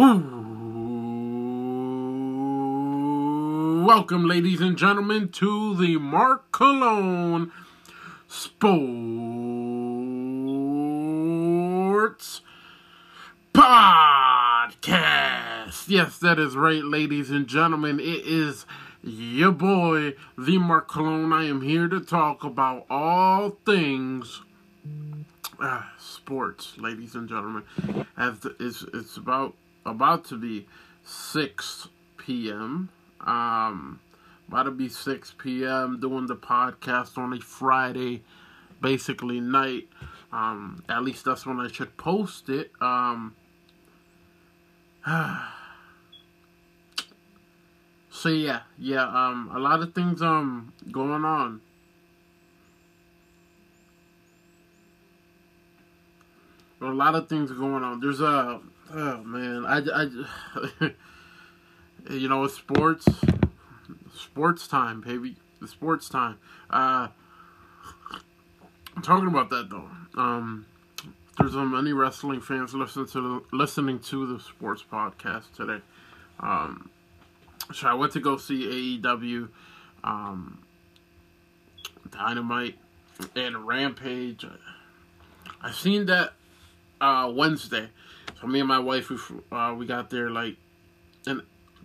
Welcome, ladies and gentlemen, to the Mark Cologne Sports Podcast. Yes, that is right, ladies and gentlemen. It is your boy, the Mark Cologne. I am here to talk about all things uh, sports, ladies and gentlemen. As the, it's, it's about about to be 6 p.m. Um, about to be 6 p.m. doing the podcast on a Friday, basically night. Um, at least that's when I should post it. Um, so yeah, yeah. Um, a lot of things um going on. A lot of things going on. There's a oh man, I, I you know, sports, sports time, baby, the sports time. Uh, talking about that though, um, there's um, many wrestling fans listening to the, listening to the sports podcast today. Um, so I went to go see AEW, um, Dynamite, and Rampage. I seen that uh, Wednesday. So me and my wife, we uh, we got there like an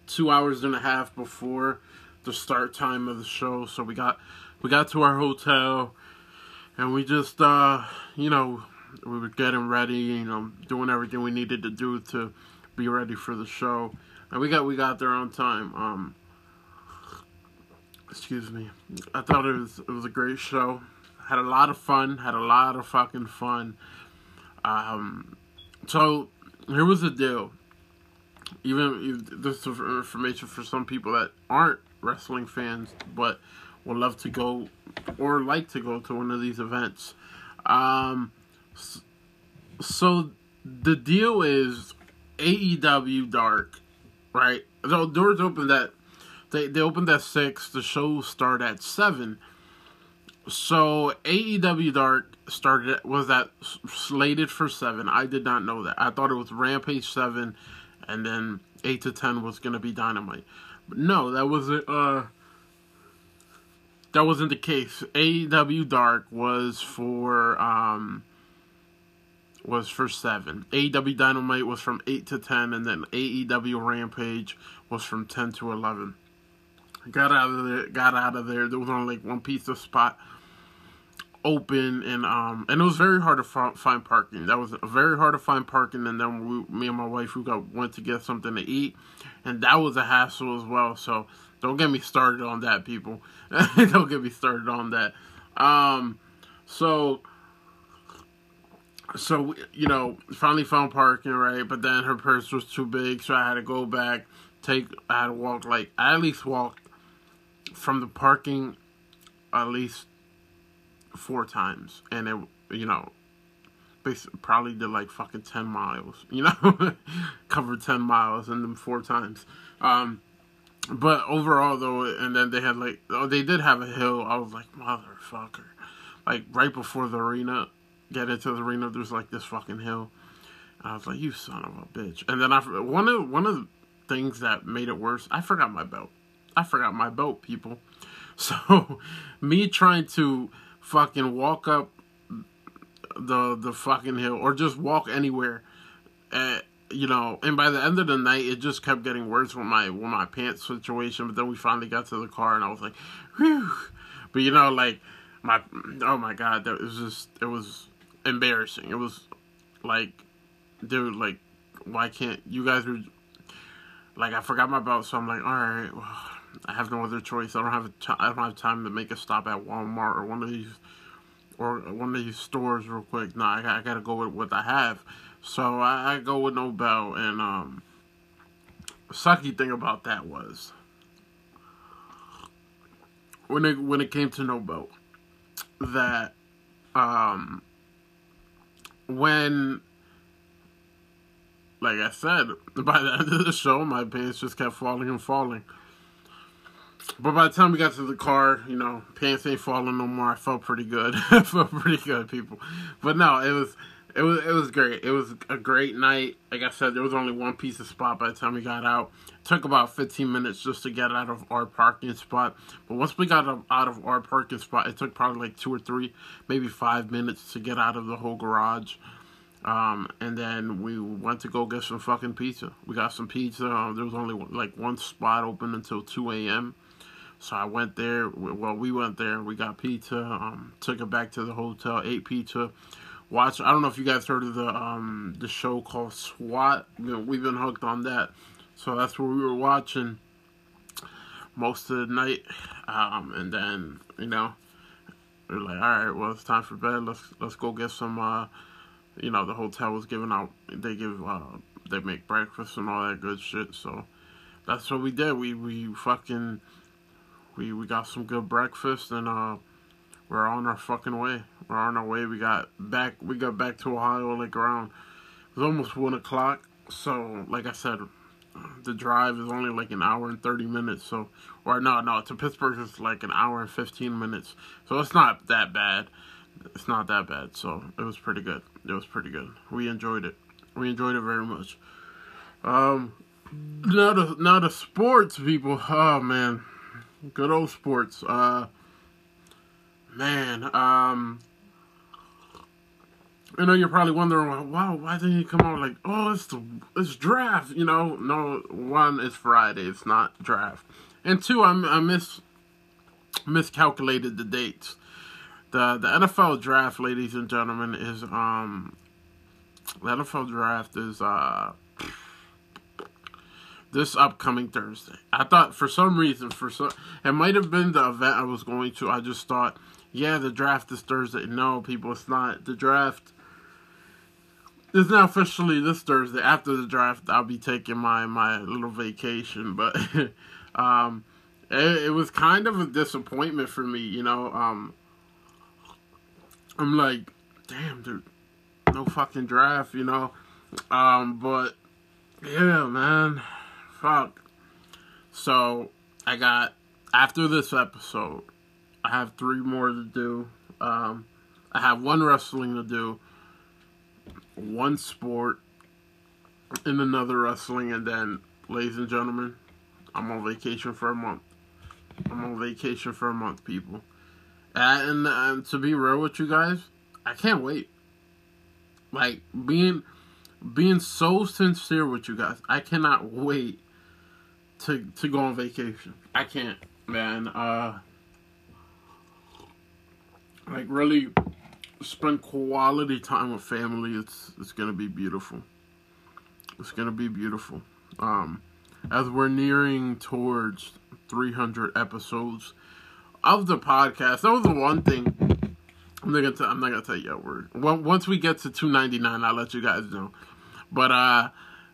two hours and a half before the start time of the show. So we got we got to our hotel, and we just uh, you know we were getting ready, you know, doing everything we needed to do to be ready for the show, and we got we got there on time. Um, excuse me. I thought it was it was a great show. Had a lot of fun. Had a lot of fucking fun. Um, so here was the deal. Even this is information for some people that aren't wrestling fans, but would love to go or like to go to one of these events. Um, so the deal is AEW Dark, right? The doors opened at they they opened at six. The show start at seven. So AEW Dark started was that slated for seven. I did not know that. I thought it was Rampage seven, and then eight to ten was gonna be Dynamite. But no, that wasn't. Uh, that wasn't the case. AEW Dark was for um was for seven. AEW Dynamite was from eight to ten, and then AEW Rampage was from ten to eleven. Got out of there. Got out of there. There was only like one piece of spot open and um and it was very hard to find parking. That was very hard to find parking and then we, me and my wife we got went to get something to eat and that was a hassle as well. So don't get me started on that people. Don't get me started on that. Um so so you know finally found parking right? But then her purse was too big so i had to go back take i had to walk like i at least walked from the parking at least four times, and it you know basically probably did like fucking ten miles. You know, covered ten miles in them four times. Um, but overall though, and then they had like oh they did have a hill. I was like motherfucker, like right before the arena, get into the arena. There's like this fucking hill. And I was like, you son of a bitch. And then I one of one of the things that made it worse, I forgot my belt. I forgot my belt, people. So me trying to fucking walk up the the fucking hill or just walk anywhere. Uh, you know, and by the end of the night, it just kept getting worse with my with my pants situation. But then we finally got to the car, and I was like, "Whew!" But you know, like my oh my god, that was just it was embarrassing. It was like, dude, like why can't you guys were like I forgot my belt, so I'm like, all right, well, I have no other choice. I don't have t- I don't have time to make a stop at Walmart or one of these or one of these stores real quick. No, I, I gotta go with what I have. So I, I go with Nobel. And um, sucky thing about that was when it when it came to Nobel that um when like I said, by the end of the show, my pants just kept falling and falling. But by the time we got to the car, you know, pants ain't falling no more. I felt pretty good. I felt pretty good, people. But no, it was it was it was great. It was a great night. Like I said, there was only one piece of spot by the time we got out. It took about 15 minutes just to get out of our parking spot. But once we got out of our parking spot, it took probably like two or three, maybe five minutes to get out of the whole garage. Um, and then we went to go get some fucking pizza. We got some pizza. Um, there was only like one spot open until 2 a.m. So I went there. Well, we went there. We got pizza. Um, took it back to the hotel. Ate pizza. Watched. I don't know if you guys heard of the um the show called SWAT. We've been hooked on that. So that's what we were watching most of the night. Um, and then you know we are like, all right, well it's time for bed. Let's let's go get some. Uh, you know, the hotel was giving out. They give. Uh, they make breakfast and all that good shit. So that's what we did. We we fucking we we got some good breakfast and uh we're on our fucking way. We're on our way. We got back we got back to Ohio like around it was almost one o'clock. So like I said, the drive is only like an hour and thirty minutes. So or no no to Pittsburgh it's like an hour and fifteen minutes. So it's not that bad. It's not that bad. So it was pretty good. It was pretty good. We enjoyed it. We enjoyed it very much. Um, now the now the sports people. Oh man, Good old sports. Uh, man, um, I know you're probably wondering, wow, why didn't he come on like, oh, it's the it's draft, you know? No, one, it's Friday, it's not draft, and two, I I miss miscalculated the dates. The the NFL draft, ladies and gentlemen, is um the NFL draft is uh this upcoming Thursday. I thought for some reason, for some, it might have been the event I was going to. I just thought, yeah, the draft is Thursday. No, people, it's not. The draft is not officially this Thursday. After the draft, I'll be taking my my little vacation, but um, it, it was kind of a disappointment for me. You know, um, I'm like, damn, dude, no fucking draft. You know, um, but yeah, man fuck. So I got after this episode, I have three more to do. Um, I have one wrestling to do, one sport, and another wrestling, and then, ladies and gentlemen, I'm on vacation for a month. I'm on vacation for a month, people. And, and to be real with you guys, I can't wait. Like being being so sincere with you guys, I cannot wait to to go on vacation. I can't, man. Uh, like really spend quality time with family. It's it's gonna be beautiful. It's gonna be beautiful. Um, as we're nearing towards 300 episodes of the podcast, that was the one thing. I'm not gonna. I'm not gonna tell you a word. Once we get to 299, I'll let you guys know. But uh,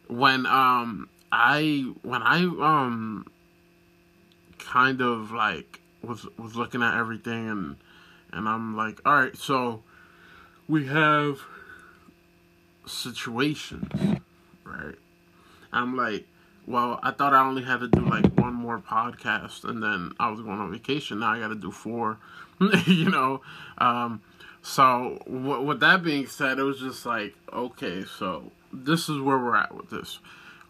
when um I when I um kind of like was was looking at everything and and I'm like, all right, so we have situations, right? I'm like, well, I thought I only had to do like one more podcast and then I was going on vacation. Now I got to do four, you know. Um, so w- with that being said, it was just like, okay, so this is where we're at with this.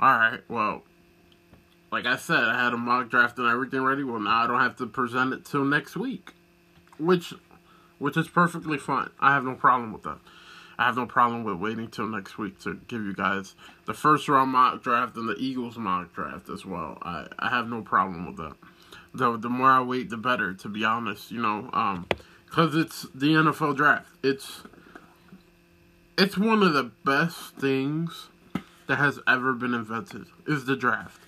All right, well, like I said, I had a mock draft and everything ready. Well, now I don't have to present it till next week, which, which is perfectly fine. I have no problem with that. I have no problem with waiting till next week to give you guys the first round mock draft and the Eagles mock draft as well. I, I have no problem with that. Though the more I wait, the better. To be honest, you know, um, because it's the NFL draft. It's it's one of the best things that has ever been invented is the draft.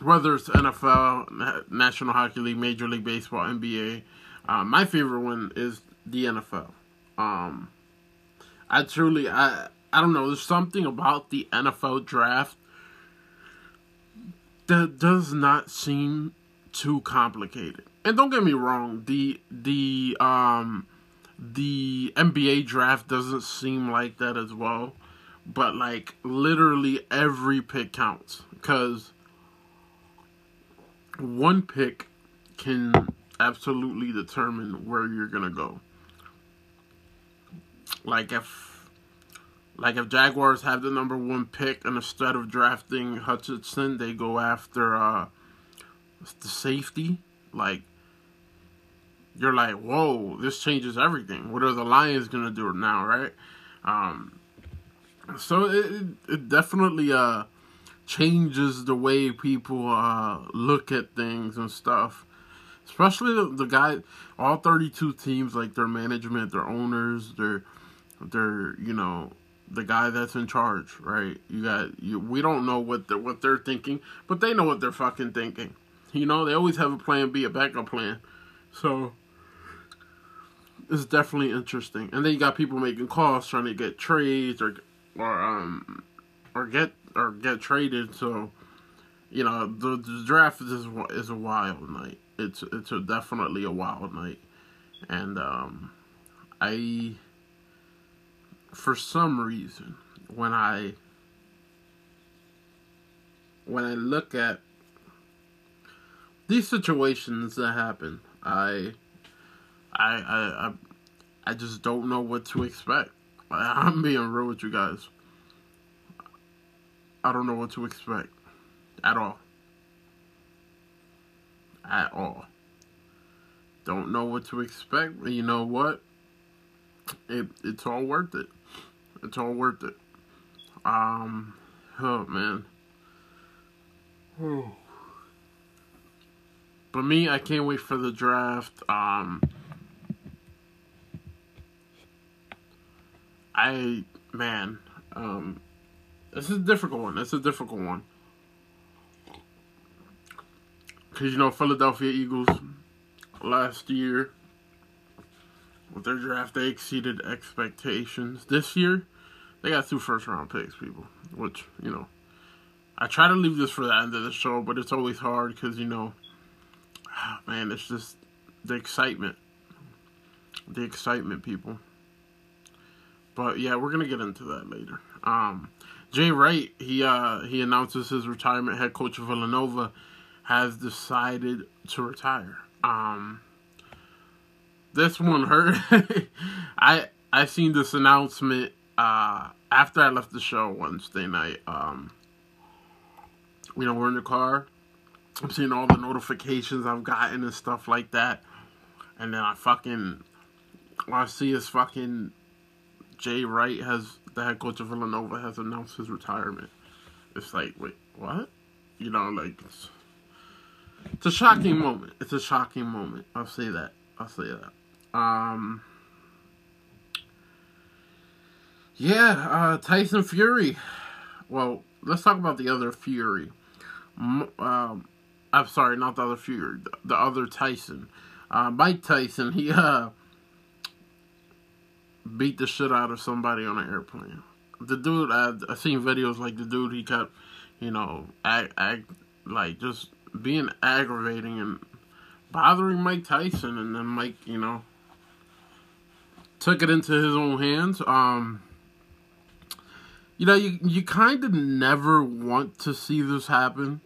Whether it's NFL, National Hockey League, Major League Baseball, NBA, uh, my favorite one is the NFL. Um, I truly, I, I don't know. There's something about the NFL draft that does not seem too complicated. And don't get me wrong, the the um the NBA draft doesn't seem like that as well but like literally every pick counts because one pick can absolutely determine where you're gonna go. like if like if Jaguars have the number one pick and instead of drafting Hutchinson, they go after uh the safety, like you're like, whoa, this changes everything. What are the Lions gonna do now, right? Um, so it it definitely uh changes the way people uh look at things and stuff. Especially the, the guy, all 32 teams, like their management, their owners, their, their, you know, the guy that's in charge, right? You got you. We don't know what what they're thinking, but they know what they're fucking thinking. You know, they always have a plan B, a backup plan. So it's definitely interesting. And then you got people making calls trying to get trades or or um or get or get traded. So you know the, the draft is is a wild night. It's it's a, definitely a wild night, and um, I for some reason when I when I look at these situations that happen, I I I I, I just don't know what to expect. I'm being real with you guys. I don't know what to expect at all. At all. Don't know what to expect, but you know what? It it's all worth it. It's all worth it. Um oh man. Oh. But me, I can't wait for the draft. Um I man, um this is a difficult one. It's a difficult one. Because, you know, Philadelphia Eagles last year with their draft, they exceeded expectations. This year, they got two first round picks, people. Which, you know, I try to leave this for the end of the show, but it's always hard because, you know, man, it's just the excitement. The excitement, people. But yeah, we're gonna get into that later. Um, Jay Wright, he uh he announces his retirement. Head coach of Villanova has decided to retire. Um, this one hurt. I I seen this announcement uh after I left the show Wednesday night. Um, you know, we're in the car. I'm seeing all the notifications I've gotten and stuff like that, and then I fucking I see his fucking Jay Wright has the head coach of Villanova has announced his retirement. It's like, wait, what? You know, like it's, it's a shocking moment. It's a shocking moment. I'll say that. I'll say that. Um. Yeah, uh, Tyson Fury. Well, let's talk about the other Fury. Um, I'm sorry, not the other Fury. The, the other Tyson. Uh, Mike Tyson. He uh beat the shit out of somebody on an airplane. The dude, I I seen videos like the dude he kept, you know, act, act like just being aggravating and bothering Mike Tyson, and then Mike, you know, took it into his own hands. Um, you know, you you kind of never want to see this happen,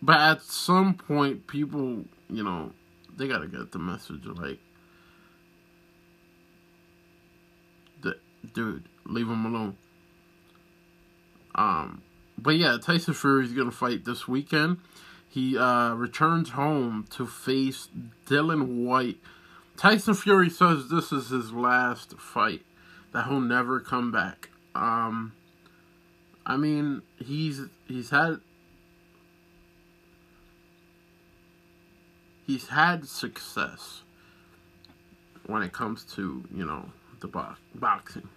but at some point, people, you know, they gotta get the message of like dude, leave him alone. Um, but yeah, Tyson Fury is gonna fight this weekend. He uh, returns home to face Dillian Whyte. Tyson Fury says this is his last fight, that he'll never come back. Um, I mean, he's he's had he's had success when it comes to you know the bo- boxing.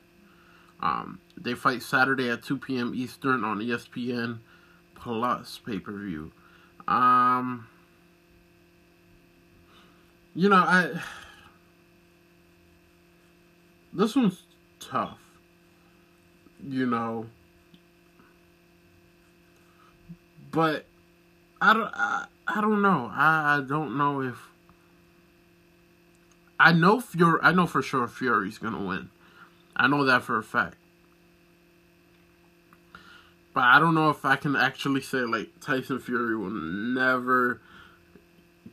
Um, they fight Saturday at 2 p.m. Eastern on ESPN Plus pay per view. Um, you know, I this one's tough. You know, but I don't. I, I don't know. I, I don't know if I know Fury. I know for sure Fury's gonna win. I know that for a fact. But I don't know if I can actually say like Tyson Fury will never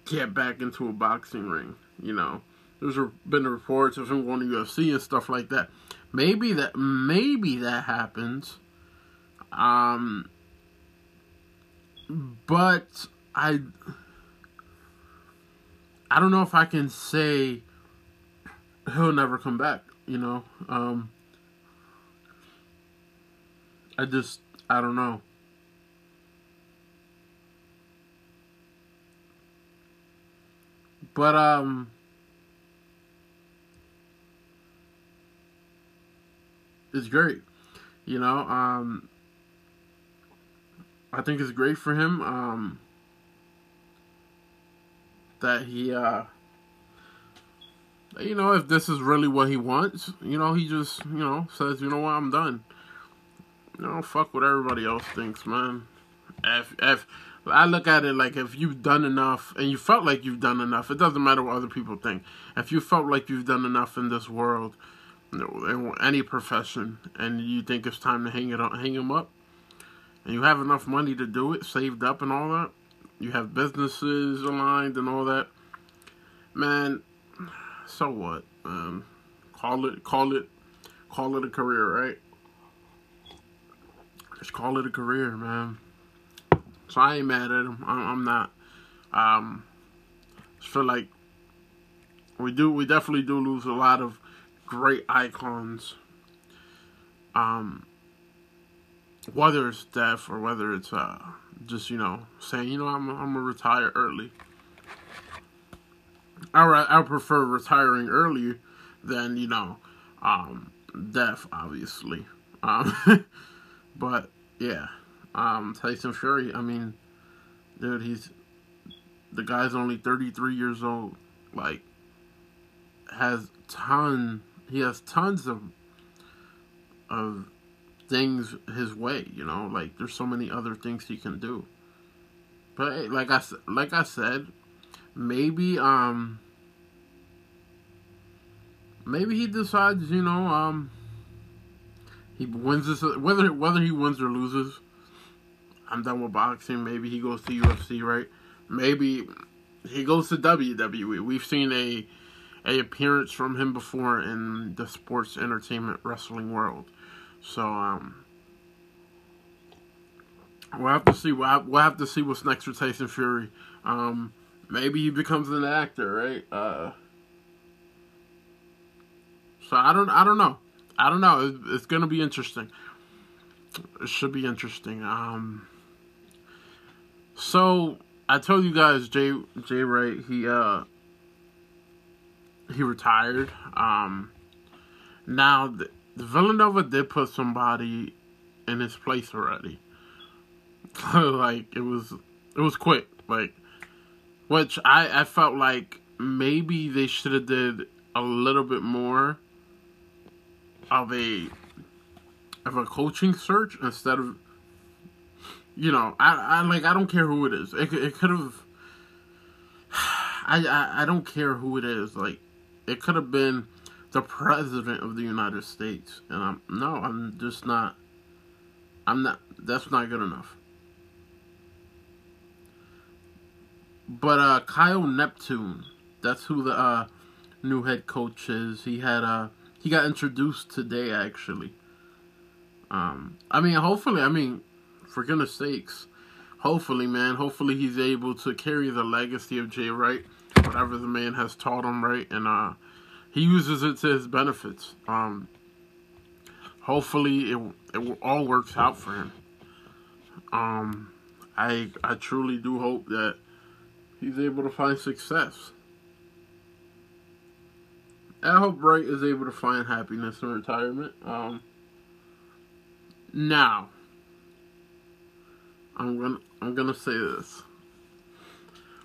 get back into a boxing ring. You know, there's been reports of him going to UFC and stuff like that. Maybe that maybe that happens. Um, but I I don't know if I can say he'll never come back. You know, um, I just I don't know. But um it's great. You know, um I think it's great for him um that he uh you know, if this is really what he wants, you know, he just, you know, says, you know what, I'm done. You know, fuck what everybody else thinks, man. If if I look at it like if you've done enough and you felt like you've done enough, it doesn't matter what other people think. If you felt like you've done enough in this world, in any profession, and you think it's time to hang it up, hang them up, and you have enough money to do it, saved up and all that, you have businesses aligned and all that, man. So what? Um, call it, call it, call it a career, right? Just call it a career, man. So I ain't mad at him. I'm, I'm not. Um, I feel like we do. We definitely do lose a lot of great icons. Um, whether it's death or whether it's uh, just you know saying you know I'm I'm gonna retire early. I I prefer retiring early than you know um, death, obviously. Um, but yeah um, Tyson Fury, I mean, dude, he's the guy's only 33 years old. Like, has ton, he has tons of of things his way. You know, like there's so many other things he can do. But hey, like I like I said, maybe um maybe he decides, you know, um he wins this whether whether he wins or loses I'm done with boxing. Maybe he goes to UFC, right? Maybe he goes to WWE. We've seen a a appearance from him before in the sports entertainment wrestling world. So um we'll have to see we'll have, we'll have to see what's next for Tyson Fury. Um maybe he becomes an actor, right? Uh so I don't I don't know. I don't know. It's, it's to be interesting. It should be interesting. Um so I told you guys Jay Jay Wright he uh he retired. Um now the Villanova did put somebody in his place already. like it was it was quick. Like which I I felt like maybe they should have did a little bit more of a of a coaching search instead of you know, I, I like I don't care who it is. It it could have. I, I I don't care who it is. Like, it could have been the president of the United States, and I'm no, I'm just not. I'm not. That's not good enough. But uh, Kyle Neptune, that's who the uh, new head coach is. He had uh, he got introduced today actually. Um, I mean, hopefully, I mean, for goodness sakes, hopefully, man, hopefully he's able to carry the legacy of Jay Wright, whatever the man has taught him, right, and uh, he uses it to his benefits. Um, hopefully, it it all works out for him. Um, I I truly do hope that he's able to find success. I hope Wright is able to find happiness in retirement. Um, now, I'm gonna I'm gonna say this.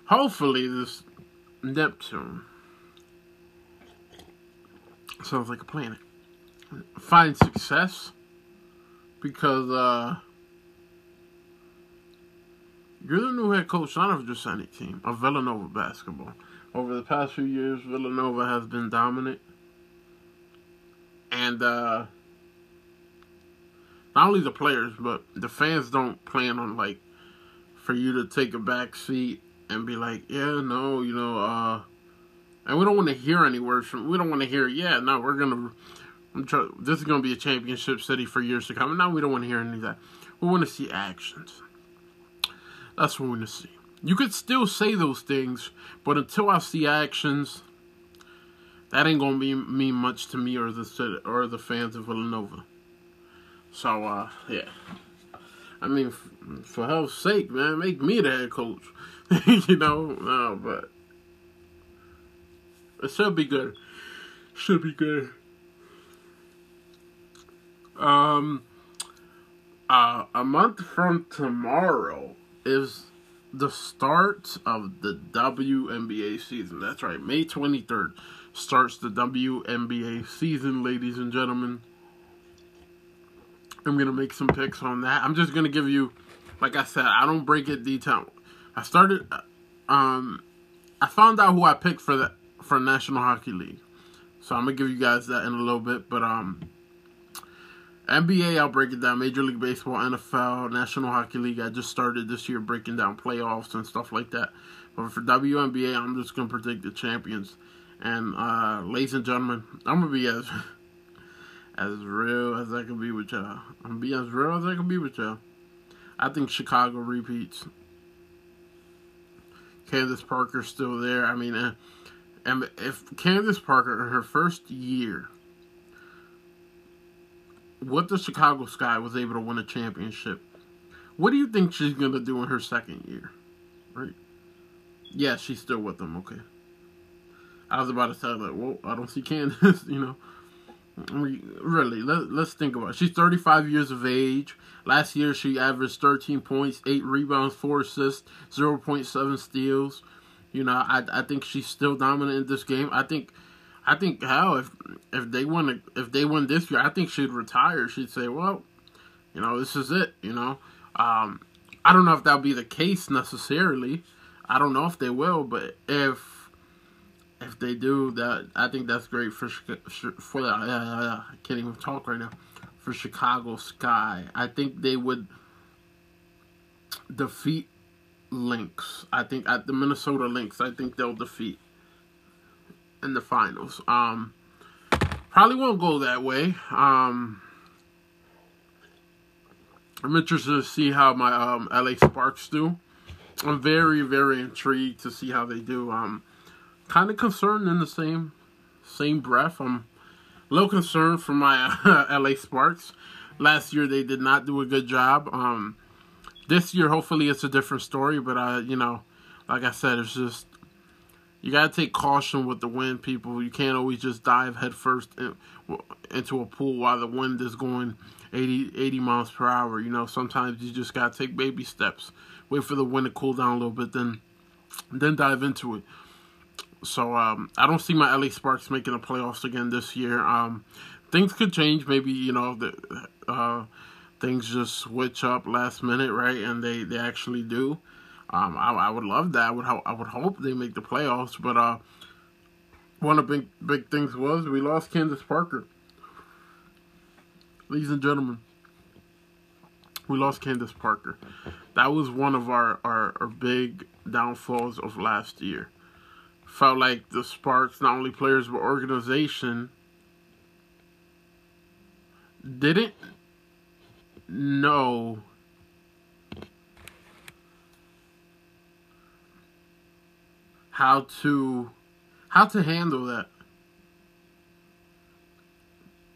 Hopefully this Neptune sounds like a planet. Find success because uh you're the new head coach not of just any team, of Villanova basketball. Over the past few years, Villanova has been dominant. And uh not only the players, but the fans don't plan on like for you to take a back seat and be like, yeah, no, you know, uh, and we don't want to hear any words from. We don't want to hear, yeah, no, we're gonna. I'm try, this is gonna be a championship city for years to come. And now we don't want to hear any of that. We want to see actions. That's what we want to see. You could still say those things, but until I see actions, that ain't gonna be mean much to me or the or the fans of Villanova. So uh, yeah. I mean, f- for hell's sake, man, make me the head coach. you know, no, but it should be good. Should be good. Um, uh, a month from tomorrow is the start of the WNBA season. That's right, May 23rd starts the WNBA season, ladies and gentlemen. I'm gonna make some picks on that. I'm just gonna give you, like I said, I don't break it detail. I started, um, I found out who I picked for the for National Hockey League, so I'm gonna give you guys that in a little bit. But um, NBA, I'll break it down. Major League Baseball, NFL, National Hockey League. I just started this year breaking down playoffs and stuff like that. But for WNBA, I'm just gonna predict the champions. And uh, ladies and gentlemen, I'm gonna be as as real as I can be with y'all. I'm gonna be as real as I can be with y'all. I think Chicago repeats. Candace Parker's still there. I mean, uh, and if Candace Parker, her first year, with the Chicago Sky was able to win a championship, what do you think she's gonna do in her second year? Right? Yeah, she's still with them. Okay. I was about to say like, well, I don't see Candace. you know, really. Let, let's think about it. She's 35 years of age. Last year, she averaged 13 points, 8 rebounds, 4 assists, 0.7 steals. You know, I I think she's still dominant in this game. I think, I think hell if if they win if they win this year, I think she'd retire. She'd say, well, you know, this is it. You know, um, I don't know if that'll be the case necessarily. I don't know if they will, but if if they do that, I think that's great for for uh, I can't even talk right now for Chicago Sky. I think they would defeat Lynx. I think at the Minnesota Lynx, I think they'll defeat in the finals. Um, probably won't go that way. Um, I'm interested to see how my um, LA Sparks do. I'm very, very intrigued to see how they do. Um, kind of concerned in the same same breath. I'm a little concerned for my LA Sparks. Last year they did not do a good job. Um, this year, hopefully, it's a different story. But uh, you know, like I said, it's just you gotta take caution with the wind, people. You can't always just dive headfirst in, into a pool while the wind is going 80, 80 miles per hour. You know, sometimes you just gotta take baby steps. Wait for the wind to cool down a little bit, then then dive into it. So um, I don't see my LA Sparks making the playoffs again this year. Um, things could change. Maybe you know the uh, things just switch up last minute, right? And they they actually do. Um, I, I would love that. I would ho- I would hope they make the playoffs. But uh, one of the big big things was we lost Candace Parker. Ladies and gentlemen, we lost Candace Parker. That was one of our, our, our big downfalls of last year felt like the Sparks, not only players but organization, didn't know how to how to handle that.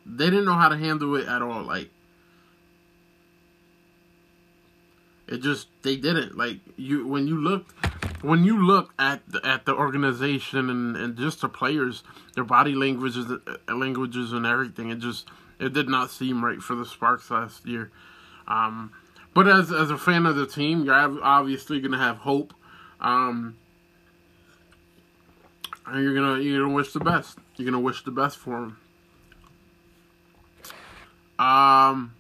They didn't know how to handle it at all. Like it just they didn't. Like you when you looked when you look at the, at the organization and, and just the players, their body languages, uh, languages and everything, it just it did not seem right for the Sparks last year. Um, but as as a fan of the team, you're obviously gonna have hope, um, and you're gonna you're gonna wish the best. You're gonna wish the best for them. Um,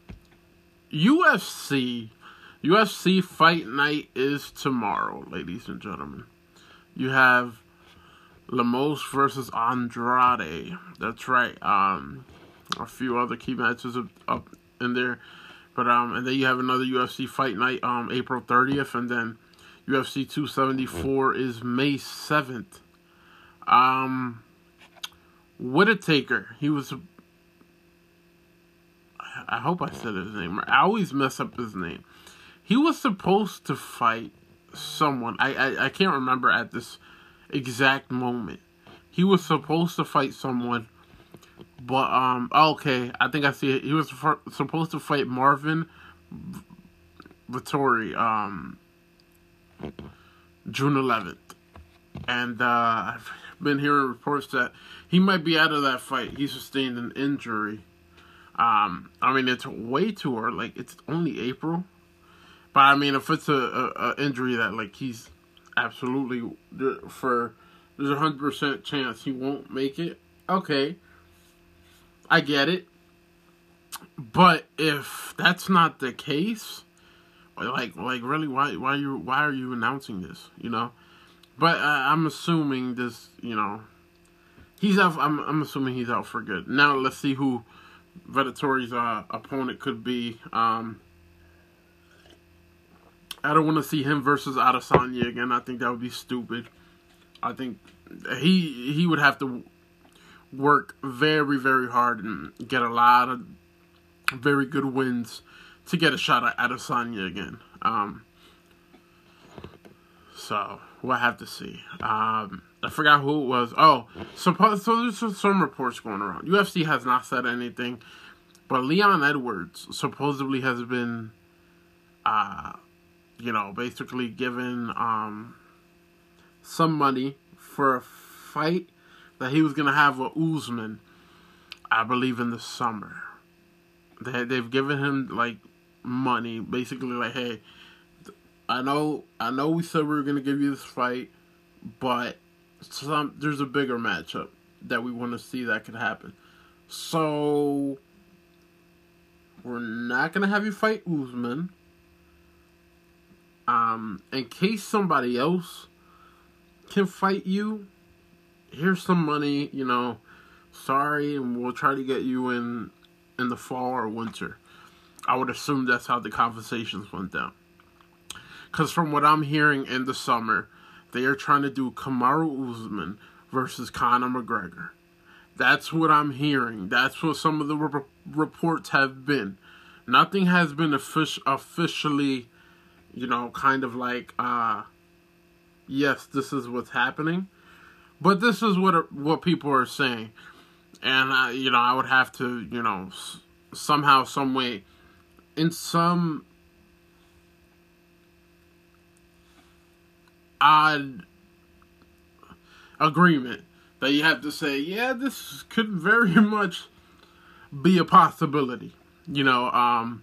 UFC UFC Fight Night is tomorrow, ladies and gentlemen. You have Lemos versus Andrade. That's right. Um, a few other key matches up in there, but um, and then you have another UFC Fight Night um April 30th, and then UFC 274 is May 7th. Um, Whittaker. He was. I hope I said his name. I always mess up his name. He was supposed to fight someone. I, I, I can't remember at this exact moment. He was supposed to fight someone, but um, okay, I think I see it. He was for, supposed to fight Marvin Vettori, um, June 11th, and uh, been hearing reports that he might be out of that fight. He sustained an injury. Um, I mean, it's way too early. Like it's only April, but I mean, if it's a, a, a injury that like he's absolutely for there's a hundred percent chance he won't make it. Okay, I get it. But if that's not the case, like like really, why why you why are you announcing this? You know, but uh, I'm assuming this. You know, he's out. I'm I'm assuming he's out for good. Now let's see who Vettori's uh, opponent could be. Um, I don't want to see him versus Adesanya again. I think that would be stupid. I think he he would have to work very very hard and get a lot of very good wins to get a shot at Adesanya again. Um, so we'll have to see. Um, I forgot who it was. Oh, suppose so. There's some reports going around. UFC has not said anything, but Leon Edwards supposedly has been, uh, you know, basically given um, some money for a fight that he was gonna have with Usman. I believe in the summer. They they've given him like money, basically like, hey, I know I know we said we were gonna give you this fight, but some there's a bigger matchup that we want to see that could happen. So we're not gonna have you fight Usman. Um, in case somebody else can fight you, here's some money. You know, sorry, and we'll try to get you in in the fall or winter. I would assume that's how the conversations went down. Because from what I'm hearing in the summer, they are trying to do Kamaru Usman versus Conor McGregor. That's what I'm hearing. That's what some of the re- reports have been. Nothing has been offic- officially, you know, kind of like, uh, yes, this is what's happening. But this is what what people are saying, and uh, you know, I would have to, you know, s- somehow, some way, in some odd agreement that you have to say, yeah, this could very much be a possibility. You know, um,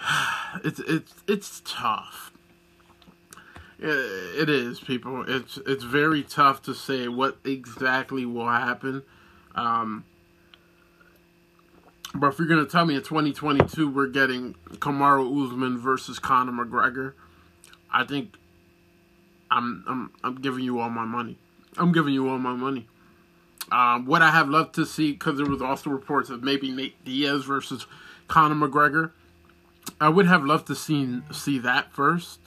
it's it's it's tough. It is, people. It's it's very tough to say what exactly will happen. Um, but if you're gonna tell me in 2022 we're getting Kamaru Usman versus Conor McGregor, I think I'm I'm I'm giving you all my money. I'm giving you all my money. Um, what I have loved to see, because there was also reports of maybe Nate Diaz versus Conor McGregor. I would have loved to see see that first.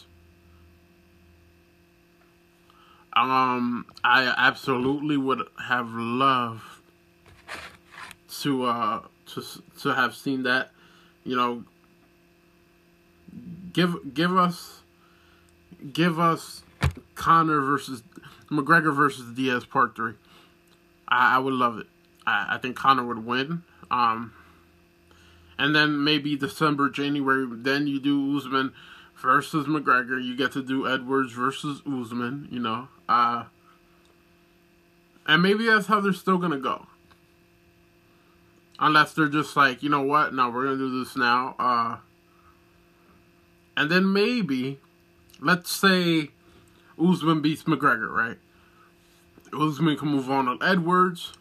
Um, I absolutely would have loved to uh to to have seen that. You know, give give us give us Conor versus McGregor versus Diaz part three. I, I would love it. I, I think Conor would win. Um, and then maybe December, January, then you do Usman versus McGregor. You get to do Edwards versus Usman. You know, uh, and maybe that's how they're still gonna go. Unless they're just like, you know what? No, we're gonna do this now. Uh, and then maybe, let's say Usman beats McGregor, right? Usman can move on to Edwards,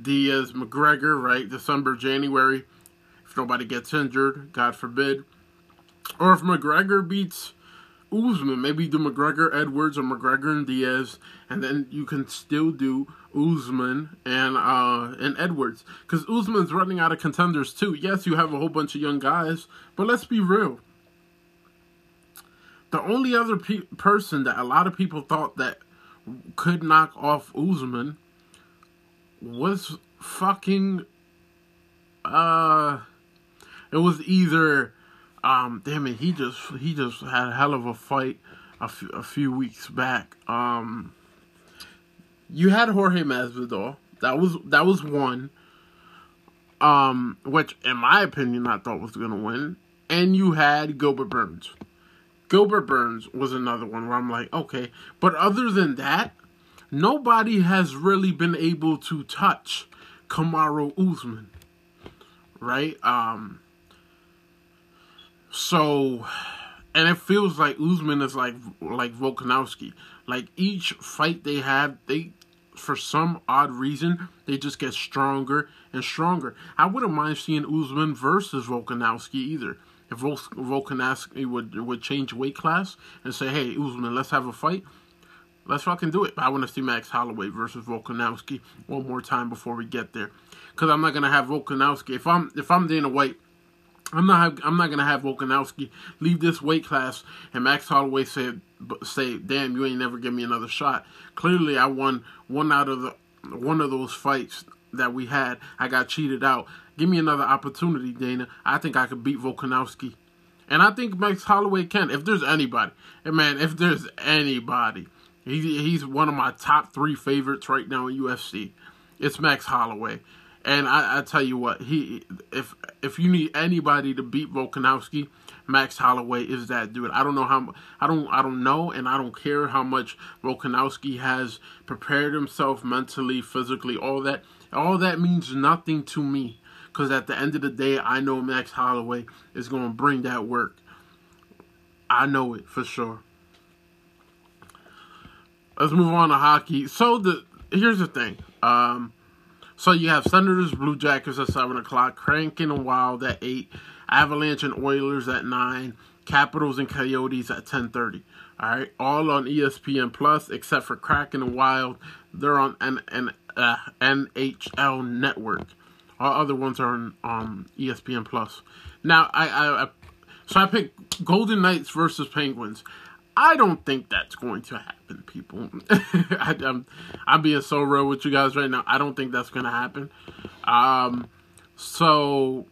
Diaz, McGregor, right? December, January. If nobody gets injured, God forbid. Or if McGregor beats Usman, maybe do McGregor, Edwards, or McGregor and Diaz, and then you can still do Usman and uh and Edwards because Usman's running out of contenders too. Yes, you have a whole bunch of young guys, but let's be real the only other pe- person that a lot of people thought that could knock off Usman was fucking uh it was either um damn it he just he just had a hell of a fight a, f- a few weeks back. Um you had Jorge Masvidal. That was that was one. Um which in my opinion I thought was going to win. And you had Gilbert Burns Gilbert Burns was another one where I'm like okay but other than that nobody has really been able to touch Kamaru Usman, right? Um, so, and it feels like Usman is like like Volkanovski. Like each fight they have, they for some odd reason they just get stronger and stronger. I wouldn't mind seeing Usman versus Volkanovski either. If Volkanovski would would change weight class and say, "Hey, Usman, let's have a fight," Let's fucking do it. I want to see Max Holloway versus Volkanovski one more time before we get there, because I'm not gonna have Volkanovski if I'm if I'm Dana White. I'm not I'm not gonna have Volkanovski leave this weight class and Max Holloway say say, "Damn, you ain't never give me another shot." Clearly, I won one out of the one of those fights that we had. I got cheated out. Give me another opportunity, Dana. I think I could beat Volkanovski, and I think Max Holloway can. If there's anybody, and man, if there's anybody he, he's one of my top three favorites right now in UFC. It's Max Holloway. And I, I, tell you what, he if if you need anybody to beat Volkanovski, Max Holloway is that dude. I don't know how I don't I don't know, and I don't care how much Volkanovski has prepared himself mentally, physically, all that. All that means nothing to me, because at the end of the day, I know Max Holloway is going to bring that work. I know it for sure. Let's move on to hockey. So the here's the thing. Um, so you have Senators, Blue Jackets at seven o'clock, Kraken and Wild at eight, Avalanche and Oilers at nine, Capitals and Coyotes at ten thirty. All right, all on ESPN Plus except for Kraken and Wild. They're on N- N- uh, NHL Network. All other ones are on um, ESPN Plus. Now I, I, I so I picked Golden Knights versus Penguins. I don't think that's going to happen, people. I, am I'm being so real with you guys right now. I don't think that's going to happen. Um, so,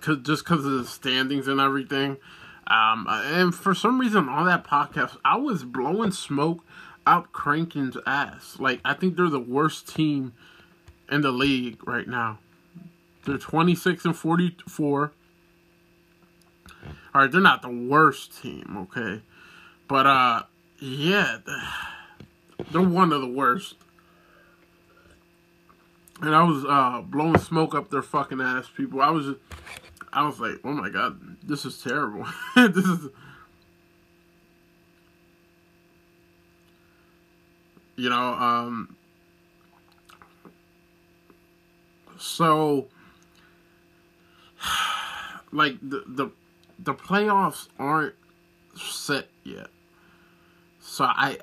cause, just because of the standings and everything. Um, and for some reason on that podcast, I was blowing smoke out Kraken's ass. Like, I think they're the worst team in the league right now. They're 26 and 44. All right, they're not the worst team, okay, but uh, yeah, they're one of the worst. And I was uh blowing smoke up their fucking ass, people. I was just, I was like, oh my god, this is terrible. this is. You know, um, so like the the the playoffs aren't set yet. So I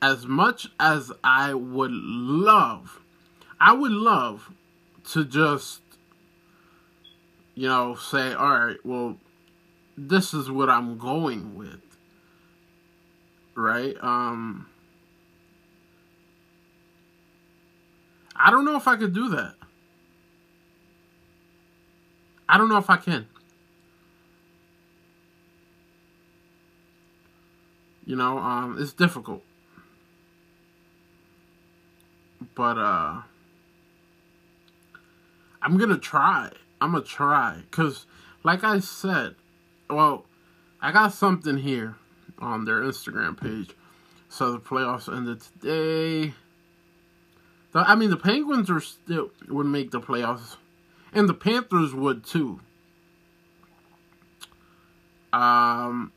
as much as I would love I would love to just you know say all right, well this is what I'm going with. Right? Um I don't know if I could do that. I don't know if I can. You know, um, it's difficult. But uh I'm gonna try. I'm gonna try. Cause like I said, well, I got something here on their Instagram page. So the playoffs ended today. I mean, the Penguins are still would make the playoffs, and the Panthers would too. Um,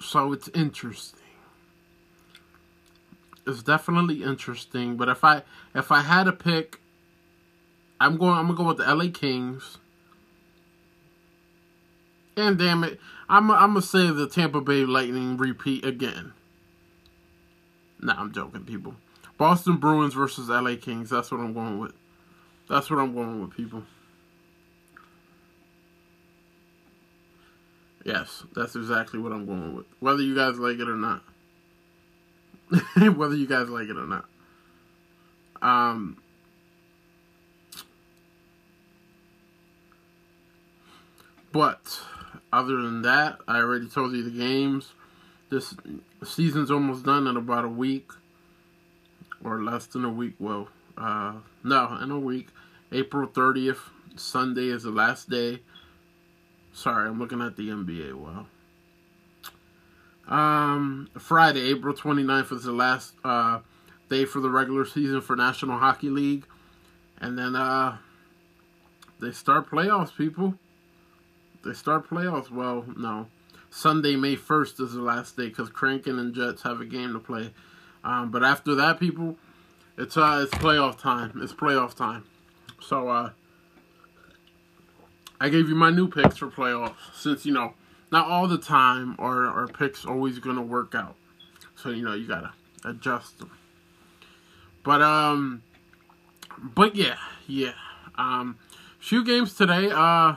so it's interesting. It's definitely interesting, but if I if I had to pick, I'm going. I'm gonna go with the LA Kings. And damn it, I'm I'm gonna say the Tampa Bay Lightning repeat again. Nah, I'm joking, people. Boston Bruins versus LA Kings. That's what I'm going with. That's what I'm going with, people. Yes, that's exactly what I'm going with. Whether you guys like it or not. whether you guys like it or not. Um, but other than that, I already told you the games. This season's almost done in about a week or less than a week. Well, uh, no, in a week. April 30th, Sunday is the last day. Sorry, I'm looking at the NBA. Wow. Um, Friday, April 29th is the last uh, day for the regular season for National Hockey League. And then uh, they start playoffs, people. They start playoffs. Well, no. Sunday, May 1st is the last day because Kraken and Jets have a game to play. Um, but after that, people, it's uh, it's playoff time. It's playoff time. So uh, I gave you my new picks for playoffs since you know not all the time are our picks always gonna work out. So you know you gotta adjust them. But um, but yeah, yeah. Um, few games today. Uh,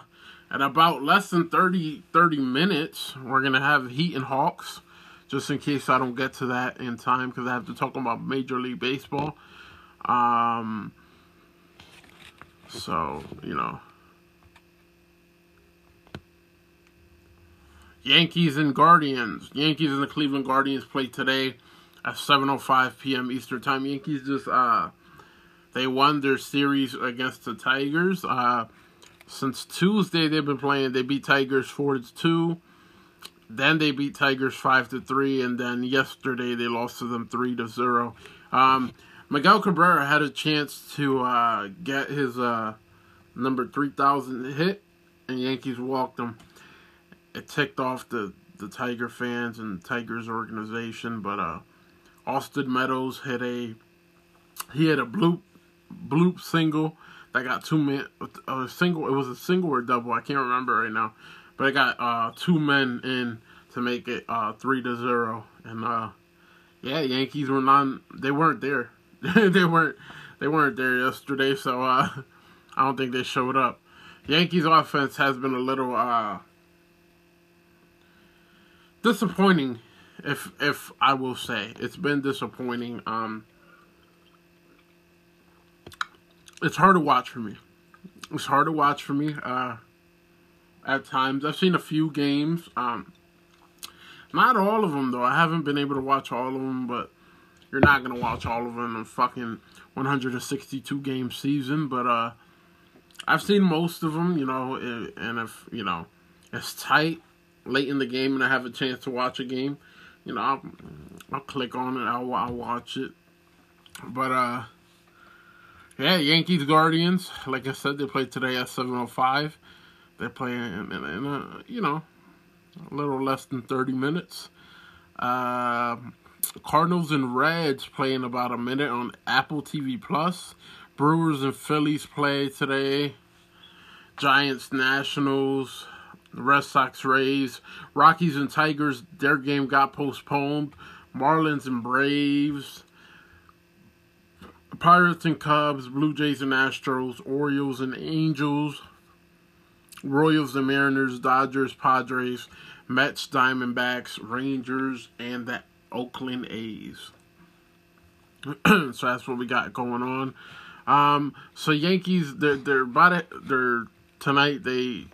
at about less than 30, 30 minutes, we're gonna have Heat and Hawks. Just in case I don't get to that in time, because I have to talk about Major League Baseball. Um, so you know. Yankees and Guardians. Yankees and the Cleveland Guardians play today at 7:05 p.m. Eastern Time. Yankees just uh they won their series against the Tigers. Uh since Tuesday they've been playing. They beat Tigers 4 to 2. Then they beat Tigers 5 to 3 and then yesterday they lost to them 3 to 0. Um Miguel Cabrera had a chance to uh, get his uh, number 3000 hit and Yankees walked him it ticked off the the Tiger fans and Tigers organization, but uh, Austin Meadows hit a he had a bloop bloop single that got two men a single it was a single or double I can't remember right now, but I got uh, two men in to make it uh, three to zero and uh, yeah Yankees were not. They weren't there they weren't they weren't there yesterday so uh, I don't think they showed up. Yankees offense has been a little uh, disappointing if if I will say it's been disappointing. Um, it's hard to watch for me. It's hard to watch for me. Uh, at times. I've seen a few games. Um, not all of them, though. I haven't been able to watch all of them, but you're not going to watch all of them in a fucking 162 game season. But uh, I've seen most of them, you know, and if, you know, it's tight late in the game and I have a chance to watch a game, you know, I'll, I'll click on it, I'll, I'll watch it. But, uh, yeah, Yankees Guardians. Like I said, they played today at 7:05. They play in, in, in a, you know, a little less than 30 minutes. Uh, Cardinals and Reds play in about a minute on Apple TV Plus. Brewers and Phillies play today. Giants, Nationals, Red Sox, Rays, Rockies and Tigers. Their game got postponed. Marlins and Braves. Pirates and Cubs, Blue Jays and Astros, Orioles and Angels, Royals and Mariners, Dodgers, Padres, Mets, Diamondbacks, Rangers, and the Oakland A's. so that's what we got going on. Um, so Yankees, they're they're about it. They're tonight. They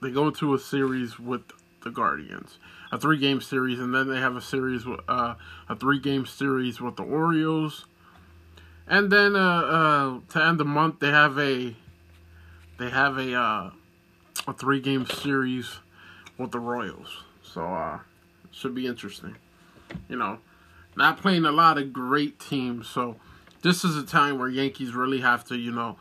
they go into a series with the Guardians, a three game series, and then they have a series with uh, a three game series with the Orioles, and then uh, uh, to end the month they have a they have a uh, a three game series with the Royals. So uh, should be interesting. You know, not playing a lot of great teams, so this is a time where Yankees really have to you know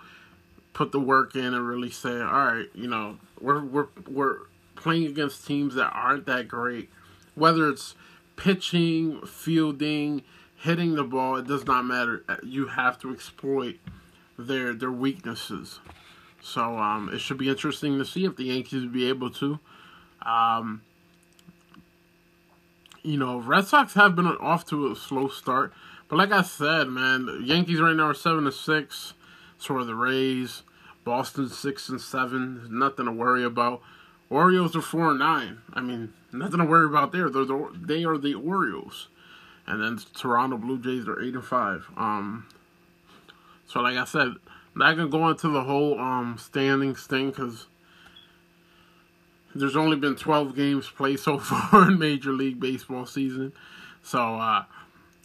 put the work in and really say, all right, you know, we're we're we're playing against teams that aren't that great. Whether it's pitching, fielding, hitting the ball, it does not matter. You have to exploit their their weaknesses. So um, it should be interesting to see if the Yankees will be able to. Um, you know, Red Sox have been off to a slow start, but like I said, man, the Yankees right now are seven to six. So are the Rays. Boston six and seven, nothing to worry about. Orioles are four and nine. I mean, nothing to worry about there. They're the, they are the Orioles, and then Toronto Blue Jays are eight and five. Um, so like I said, not gonna go into the whole um standings thing because there's only been 12 games played so far in Major League Baseball season. So, uh,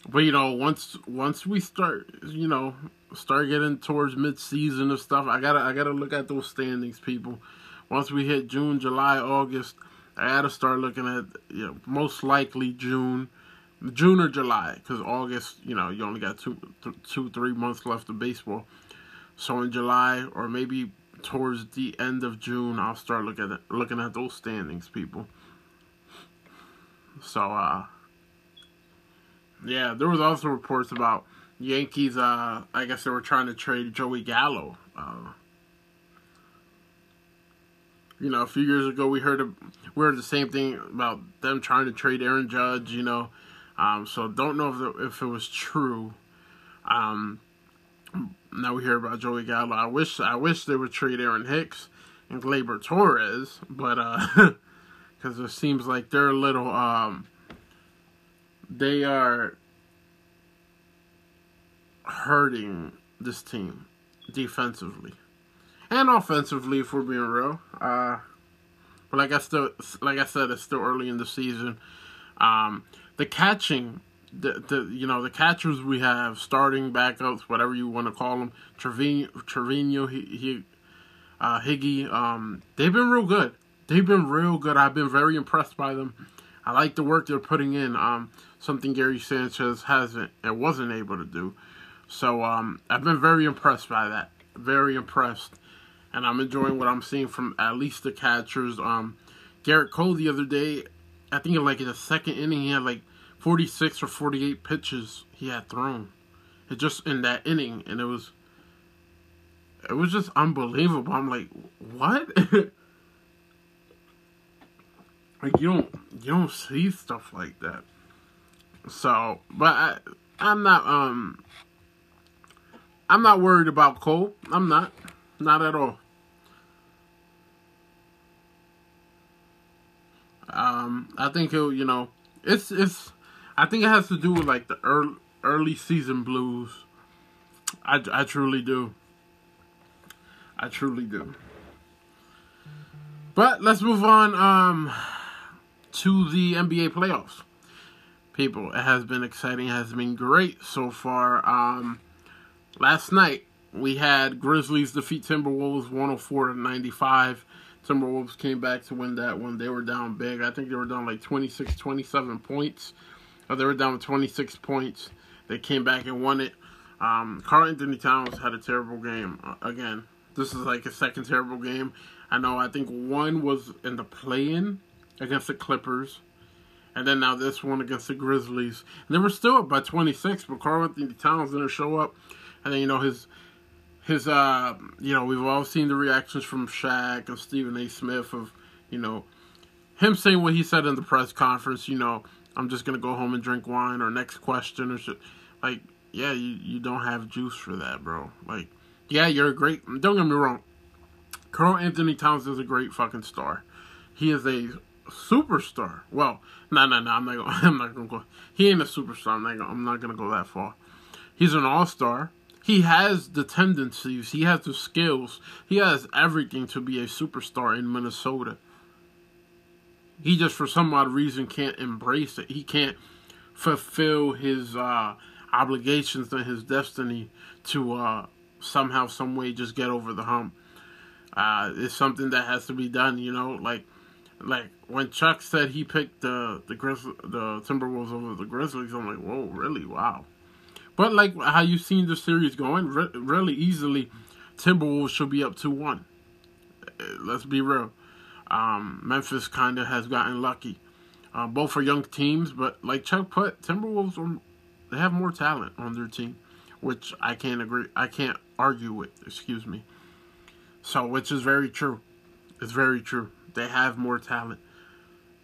but you know, once once we start, you know, start getting towards mid-season and stuff, I gotta I gotta look at those standings, people. Once we hit June, July, August, I gotta start looking at you know most likely June, June or July, because August, you know, you only got two, th- two, three months left of baseball. So in July or maybe towards the end of June, I'll start looking at looking at those standings, people. So, uh, yeah, there was also reports about Yankees. Uh, I guess they were trying to trade Joey Gallo. Uh, you know, a few years ago, we heard we heard the same thing about them trying to trade Aaron Judge. You know, um, so don't know if the, if it was true. Um, now we hear about Joey Gallo. I wish I wish they would trade Aaron Hicks and Gleyber Torres, but uh, because it seems like they're a little um, they are hurting this team defensively and offensively, if we're being real. Uh, but like I still, like I said, it's still early in the season. Um, the catching the, the you know the catchers we have starting backups whatever you want to call them Trevino Trevino he, he uh, Higgy um, they've been real good. They've been real good. I've been very impressed by them. I like the work they're putting in um, something Gary Sanchez hasn't and wasn't able to do. So um, I've been very impressed by that. Very impressed. And I'm enjoying what I'm seeing from at least the catchers. Um, Gerrit Cole the other day I think in like in the second inning he had like 46 or 48 pitches he had thrown. It just in that inning, and it was it was just unbelievable. I'm like, what? like you don't you don't see stuff like that. So, but I I'm not um I'm not worried about Cole. I'm not. Not at all. Um, I think he'll, you know, it's it's I think it has to do with like the early early season blues. I, I truly do. I truly do. But let's move on um, to the NBA playoffs. People, it has been exciting. It has been great so far. Um, last night we had Grizzlies defeat Timberwolves 104 to 95. Timberwolves came back to win that one. They were down big. I think they were down like 26, 27 points. Oh, they were down with 26 points. They came back and won it. Um, Karl-Anthony Towns had a terrible game. Uh, again, this is like a second terrible game. I know. I think one was in the play-in against the Clippers, and then now this one against the Grizzlies. And they were still up by 26, but Karl-Anthony Towns didn't show up. And then you know his his uh you know we've all seen the reactions from Shaq and Stephen A. Smith of you know him saying what he said in the press conference. You know I'm just gonna go home and drink wine or next question or shit. Like, yeah, you, you don't have juice for that, bro. Like, yeah, you're a great. Don't get me wrong. Karl-Anthony Towns is a great fucking star. He is a superstar. Well, no, no, no. I'm not. Gonna, I'm not gonna go. He ain't a superstar. I'm not. Gonna, I'm not gonna go that far. He's an all star. He has the tendencies. He has the skills. He has everything to be a superstar in Minnesota. He just, for some odd reason, can't embrace it. He can't fulfill his uh, obligations and his destiny to uh, somehow, some way, just get over the hump. Uh, it's something that has to be done, you know. Like, like when Chuck said he picked the the Grizz- the Timberwolves over the Grizzlies, I'm like, whoa, really? Wow. But like how you seen the series going, re- really easily, Timberwolves should be up two one. Let's be real. Um, Memphis kind of has gotten lucky. Uh, both are young teams, but like Chuck put, Timberwolves are, they have more talent on their team, which I can't agree. I can't argue with. Excuse me. So, which is very true. It's very true. They have more talent,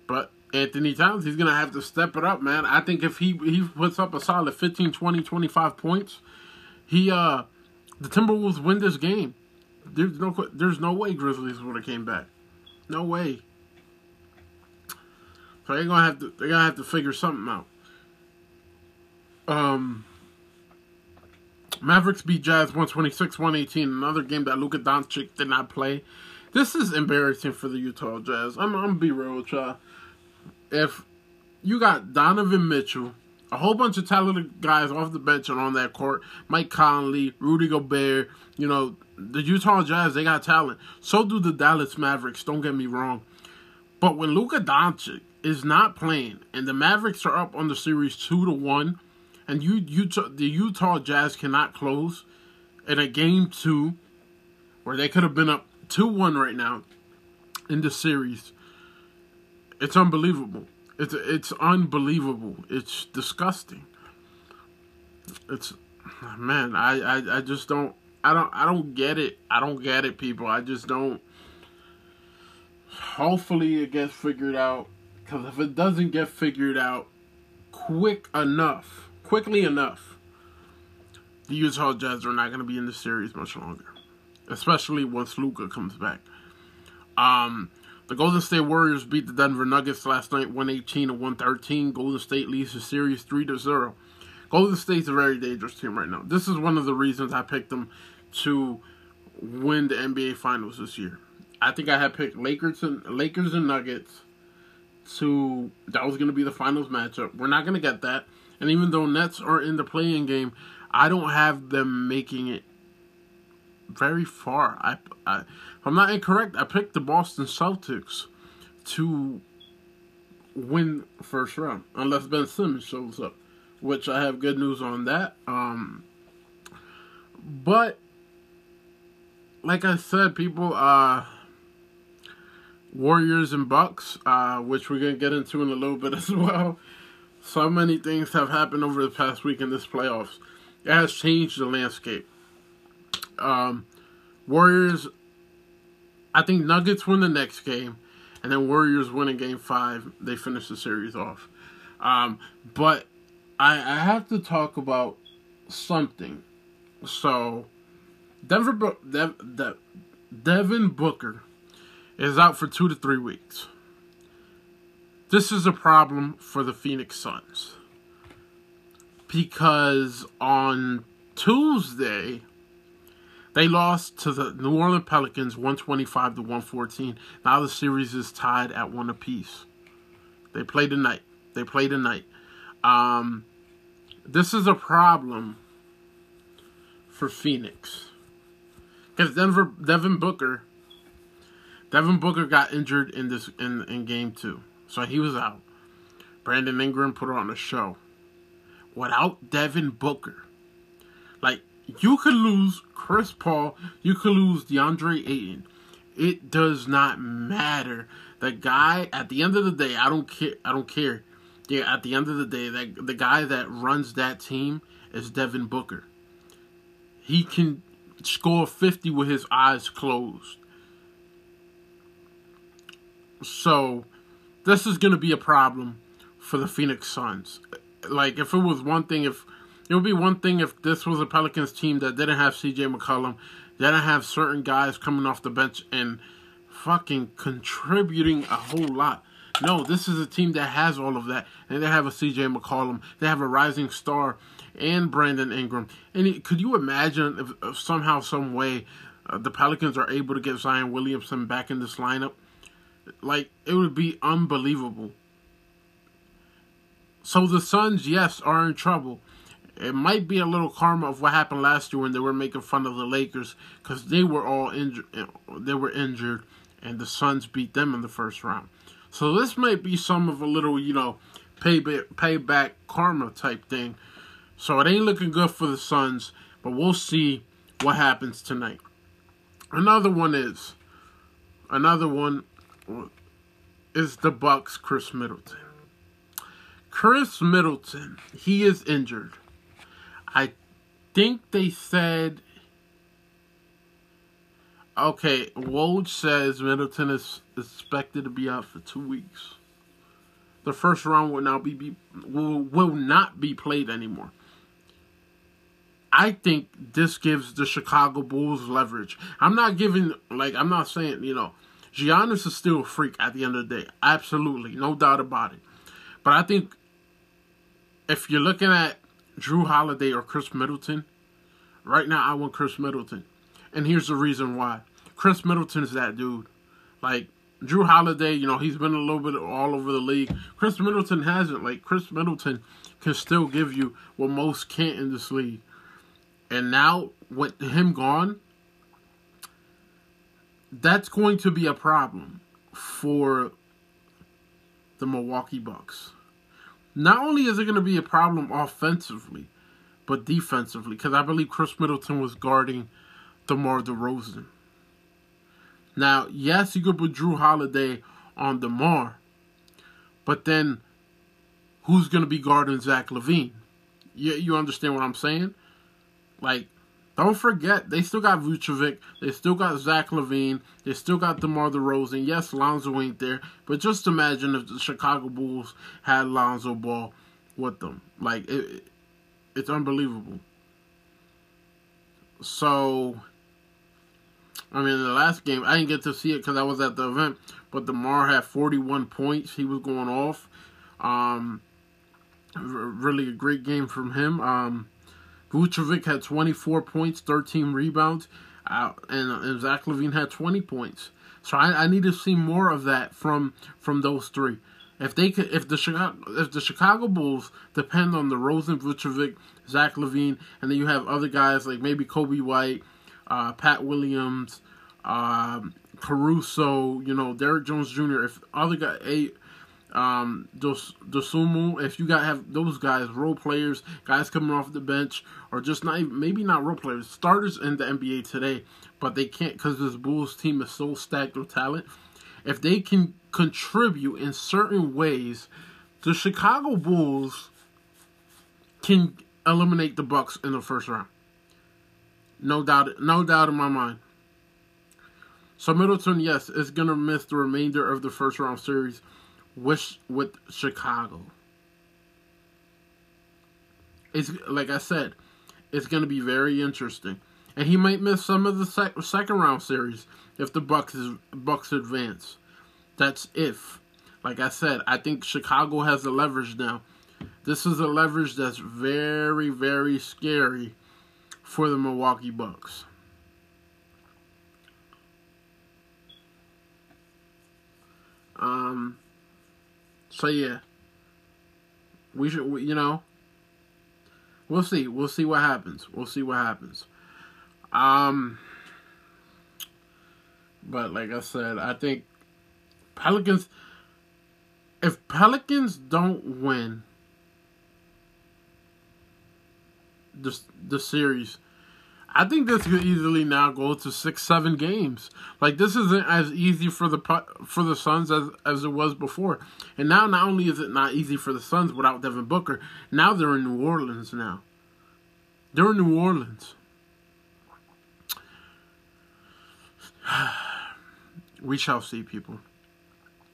but Anthony Towns, he's gonna have to step it up, man. I think if he he puts up a solid 15, 20, 25 points, he uh the Timberwolves win this game. There's no there's no way Grizzlies would have came back. No way. So they're gonna have to they're gonna have to figure something out. Um, Mavericks beat Jazz 126 118. Another game that Luka Doncic did not play. This is embarrassing for the Utah Jazz. I'm, I'm be real with y'all. If you got Donovan Mitchell, a whole bunch of talented guys off the bench and on that court, Mike Conley, Rudy Gobert, you know, the Utah Jazz, they got talent. So do the Dallas Mavericks, don't get me wrong. But when Luka Doncic is not playing and the Mavericks are up on the series 2 to 1 and you Utah the Utah Jazz cannot close in a game 2 where they could have been up 2-1 right now in the series. It's unbelievable. It's it's unbelievable. It's disgusting. It's man, I, I I just don't I don't I don't get it. I don't get it, people. I just don't. Hopefully, it gets figured out. Because if it doesn't get figured out quick enough, quickly enough, the Utah Jazz are not going to be in the series much longer. Especially once Luka comes back. Um, the Golden State Warriors beat the Denver Nuggets last night, 118 to 113. Golden State leads the series 3 to 0. Golden State's a very dangerous team right now. This is one of the reasons I picked them to win the NBA Finals this year. I think I had picked Lakers and Lakers and Nuggets to that was going to be the finals matchup. We're not going to get that. And even though Nets are in the play-in game, I don't have them making it very far. I, I, if I'm not incorrect, I picked the Boston Celtics to win first round, unless Ben Simmons shows up, which I have good news on that. Um, but like I said, people, uh, Warriors and Bucks, uh, which we're gonna get into in a little bit as well. So many things have happened over the past week in this playoffs. It has changed the landscape. Um, Warriors, I think Nuggets win the next game, and then Warriors win in game five. They finish the series off. Um, but I, I have to talk about something. So, Denver, Dev, Dev, Devin Booker is out for two to three weeks. This is a problem for the Phoenix Suns. Because on Tuesday, they lost to the New Orleans Pelicans 125 to 114. Now the series is tied at one apiece. They play tonight. They play tonight. Um, this is a problem for Phoenix. Because Denver Devin Booker Devin Booker got injured in this in, in game two. So he was out. Brandon Ingram put on a show. Without Devin Booker. Like you could lose Chris Paul, you could lose DeAndre Ayton. It does not matter. The guy at the end of the day, I don't care. I don't care. Yeah, at the end of the day, that the guy that runs that team is Devin Booker. He can score 50 with his eyes closed. So, this is going to be a problem for the Phoenix Suns. Like, if it was one thing, if it would be one thing if this was a Pelicans team that didn't have CJ McCollum, didn't have certain guys coming off the bench and fucking contributing a whole lot. No, this is a team that has all of that, and they have a CJ McCollum, they have a rising star, and Brandon Ingram. And could you imagine if, if somehow, some way, uh, the Pelicans are able to get Zion Williamson back in this lineup? Like it would be unbelievable. So the Suns, yes, are in trouble. It might be a little karma of what happened last year when they were making fun of the Lakers because they were all injured. They were injured, and the Suns beat them in the first round. So this might be some of a little, you know, payback, payback karma type thing. So it ain't looking good for the Suns, but we'll see what happens tonight. Another one is another one is the Bucks Khris Middleton. Khris Middleton, he is injured. I think they said okay, Woj says Middleton is expected to be out for two weeks. The first round will now be, be will, will not be played anymore. I think this gives the Chicago Bulls leverage. I'm not giving like I'm not saying, you know, Giannis is still a freak at the end of the day. Absolutely, no doubt about it. But I think if you're looking at Jrue Holiday or Khris Middleton, right now I want Khris Middleton. And here's the reason why. Khris Middleton is that dude. Like Jrue Holiday, you know, he's been a little bit all over the league. Khris Middleton hasn't. Like Khris Middleton can still give you what most can't in this league. And now with him gone, that's going to be a problem for the Milwaukee Bucks. Not only is it going to be a problem offensively, but defensively, because I believe Khris Middleton was guarding DeMar DeRozan. Now, yes, you could put Jrue Holiday on DeMar, but then who's going to be guarding Zach LaVine? You, you understand what I'm saying? Like, don't forget, they still got Vucevic, they still got Zach LaVine, they still got DeMar DeRozan. Yes, Lonzo ain't there, but just imagine if the Chicago Bulls had Lonzo Ball with them. Like, it, it's unbelievable. So, I mean, the last game, I didn't get to see it because I was at the event, but DeMar had 41 points. He was going off. Um, really a great game from him. Um, Vucevic had 24 points, 13 rebounds, uh, and, and Zach LaVine had 20 points. So I, I need to see more of that from from those three. If they could, if the Chicago, if the Chicago Bulls depend on DeRozan, Vucevic, Zach LaVine, and then you have other guys like maybe Coby White, uh, Pat Williams, um, Caruso, you know, Derrick Jones Jr. If other guy, um, Dos, Dosunmu, if you got have those guys, role players, guys coming off the bench, or just not maybe not role players, starters in the NBA today, but they can't because this Bulls team is so stacked with talent. If they can contribute in certain ways, the Chicago Bulls can eliminate the Bucks in the first round. No doubt, no doubt in my mind. So Middleton, yes, is gonna miss the remainder of the first round series with with Chicago. It's like I said, it's gonna be very interesting, and he might miss some of the sec- second round series if the Bucks is, Bucks advance. That's if. Like I said, I think Chicago has the leverage now. This is a leverage that's very, very scary for the Milwaukee Bucks. Um, so yeah, we should, we, you know, we'll see. We'll see what happens. We'll see what happens. Um, but like I said, I think Pelicans. If Pelicans don't win the the series, I think this could easily now go to six, seven games. Like this isn't as easy for the for the Suns as as it was before. And now, not only is it not easy for the Suns without Devin Booker, now they're in New Orleans. Now they're in New Orleans. we shall see, people.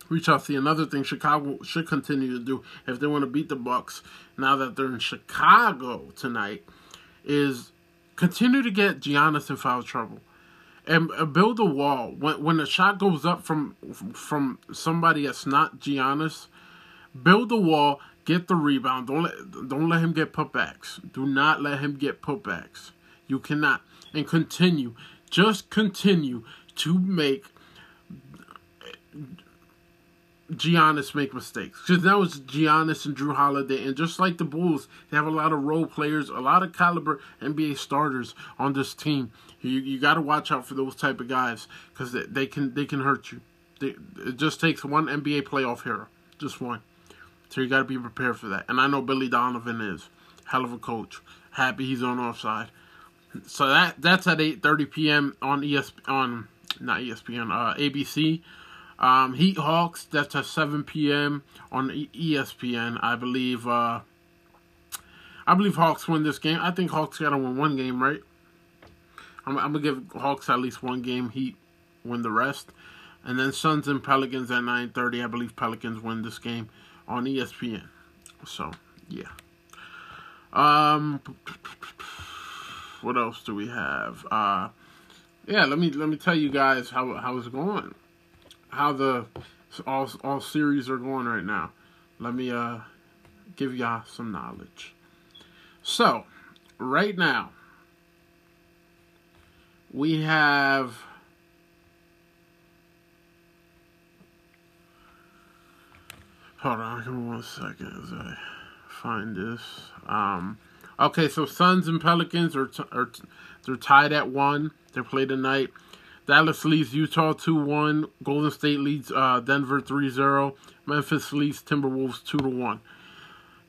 We shall see. Another thing Chicago should continue to do if they want to beat the Bucks now that they're in Chicago tonight is continue to get Giannis in foul trouble and uh, build a wall. When when the shot goes up from from somebody that's not Giannis, build the wall, get the rebound. Don't let don't let him get putbacks. Do not let him get putbacks. You cannot and continue. Just continue to make Giannis make mistakes because that was Giannis and Jrue Holiday, and just like the Bulls, they have a lot of role players, a lot of caliber NBA starters on this team. You you got to watch out for those type of guys because they, they, can they can hurt you. They, it just takes one NBA playoff hero, just one. So you got to be prepared for that. And I know Billy Donovan is hell of a coach. Happy he's on offside. So that that's at 8:30 p.m. on ESP on not ESPN uh, ABC. Um, Heat Hawks, that's at 7 p.m. on ESPN. I believe. Uh, I believe Hawks win this game. I think Hawks got to win one game, right? I'm, I'm, gonna give Hawks at least one game. Heat win the rest, and then Suns and Pelicans at 9:30. I believe Pelicans win this game on ESPN. So yeah. Um, what else do we have? Uh, yeah, let me let me tell you guys how how it's going how the all all series are going right now. Let me uh give y'all some knowledge. So, right now, we have. Hold on, give me one second as I find this. Um, okay, so Suns and Pelicans are, are they're tied at one. They play tonight. Dallas leads Utah 2 1. Golden State leads uh, Denver 3 0. Memphis leads Timberwolves 2 1.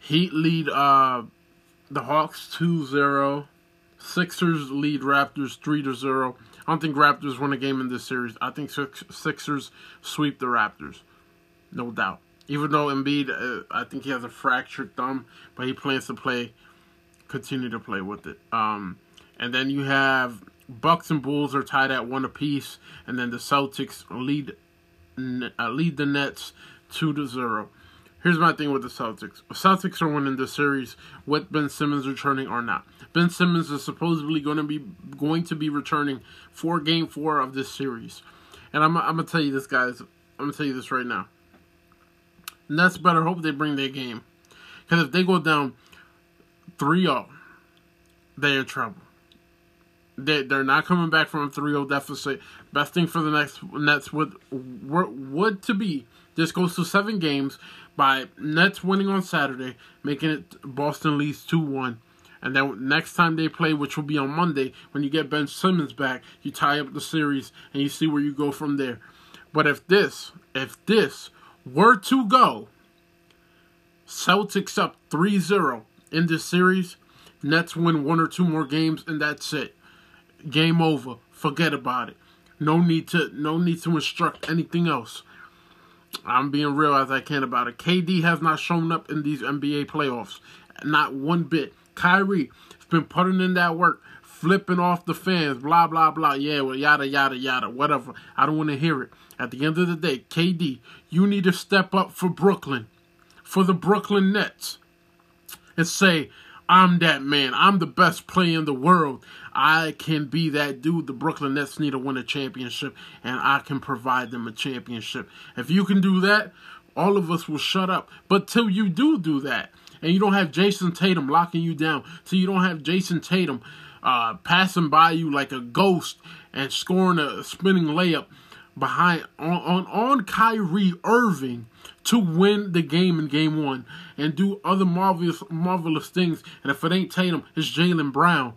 Heat lead uh, the Hawks 2 0. Sixers lead Raptors 3 0. I don't think Raptors win a game in this series. I think Sixers sweep the Raptors. No doubt. Even though Embiid, uh, I think he has a fractured thumb, but he plans to play, continue to play with it. Um, and then you have Bucks and Bulls are tied at one apiece, and then the Celtics lead uh, lead the Nets two to zero. Here's my thing with the Celtics. The Celtics are winning the series with Ben Simmons returning or not. Ben Simmons is supposedly going to be going to be returning for Game Four of this series, and I'm I'm gonna tell you this, guys. I'm gonna tell you this right now. Nets better hope they bring their game, because if they go down 3-0, they're in trouble. They they're not coming back from a 3-0 deficit. Best thing for the next Nets would would to be this goes to seven games by Nets winning on Saturday, making it Boston leads 2 1. And then next time they play, which will be on Monday, when you get Ben Simmons back, you tie up the series and you see where you go from there. But if this, if this were to go, Celtics up 3-0 in this series, Nets win one or two more games and that's it. Game over. Forget about it. No need to no need to instruct anything else. I'm being real as I can about it. KD has not shown up in these NBA playoffs. Not one bit. Kyrie has been putting in that work, flipping off the fans, blah, blah, blah. Yeah, well, yada, yada, yada, whatever. I don't want to hear it. At the end of the day, KD, you need to step up for Brooklyn, for the Brooklyn Nets, and say, I'm that man. I'm the best player in the world. I can be that dude. The Brooklyn Nets need to win a championship, and I can provide them a championship. If you can do that, all of us will shut up. But till you do do that, and you don't have Jayson Tatum locking you down, till you don't have Jayson Tatum uh, passing by you like a ghost and scoring a spinning layup behind on on, on Kyrie Irving to win the game in game one and do other marvelous marvelous things. And if it ain't Tatum, it's Jaylen Brown.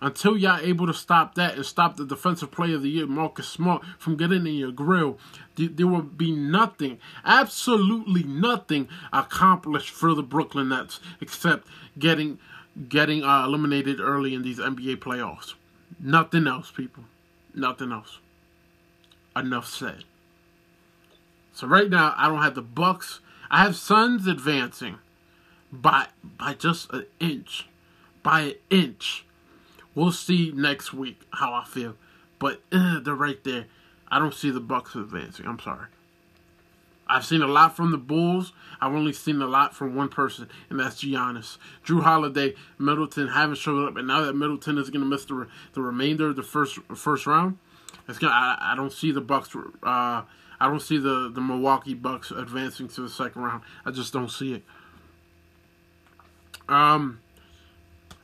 Until y'all able to stop that and stop the defensive player of the year, Marcus Smart, from getting in your grill, there will be nothing, absolutely nothing accomplished for the Brooklyn Nets except getting getting uh, eliminated early in these NBA playoffs. Nothing else, people. Nothing else. Enough said. So right now, I don't have the Bucks. I have Suns advancing by by just an inch, by an inch. We'll see next week how I feel, but uh, they're right there. I don't see the Bucks advancing. I'm sorry. I've seen a lot from the Bulls. I've only seen a lot from one person, and that's Giannis. Jrue Holiday, Middleton haven't showed up, and now that Middleton is going to miss the the remainder of the first first round, it's gonna. I, I don't see the Bucks. Uh, I don't see the, the Milwaukee Bucks advancing to the second round. I just don't see it. Um,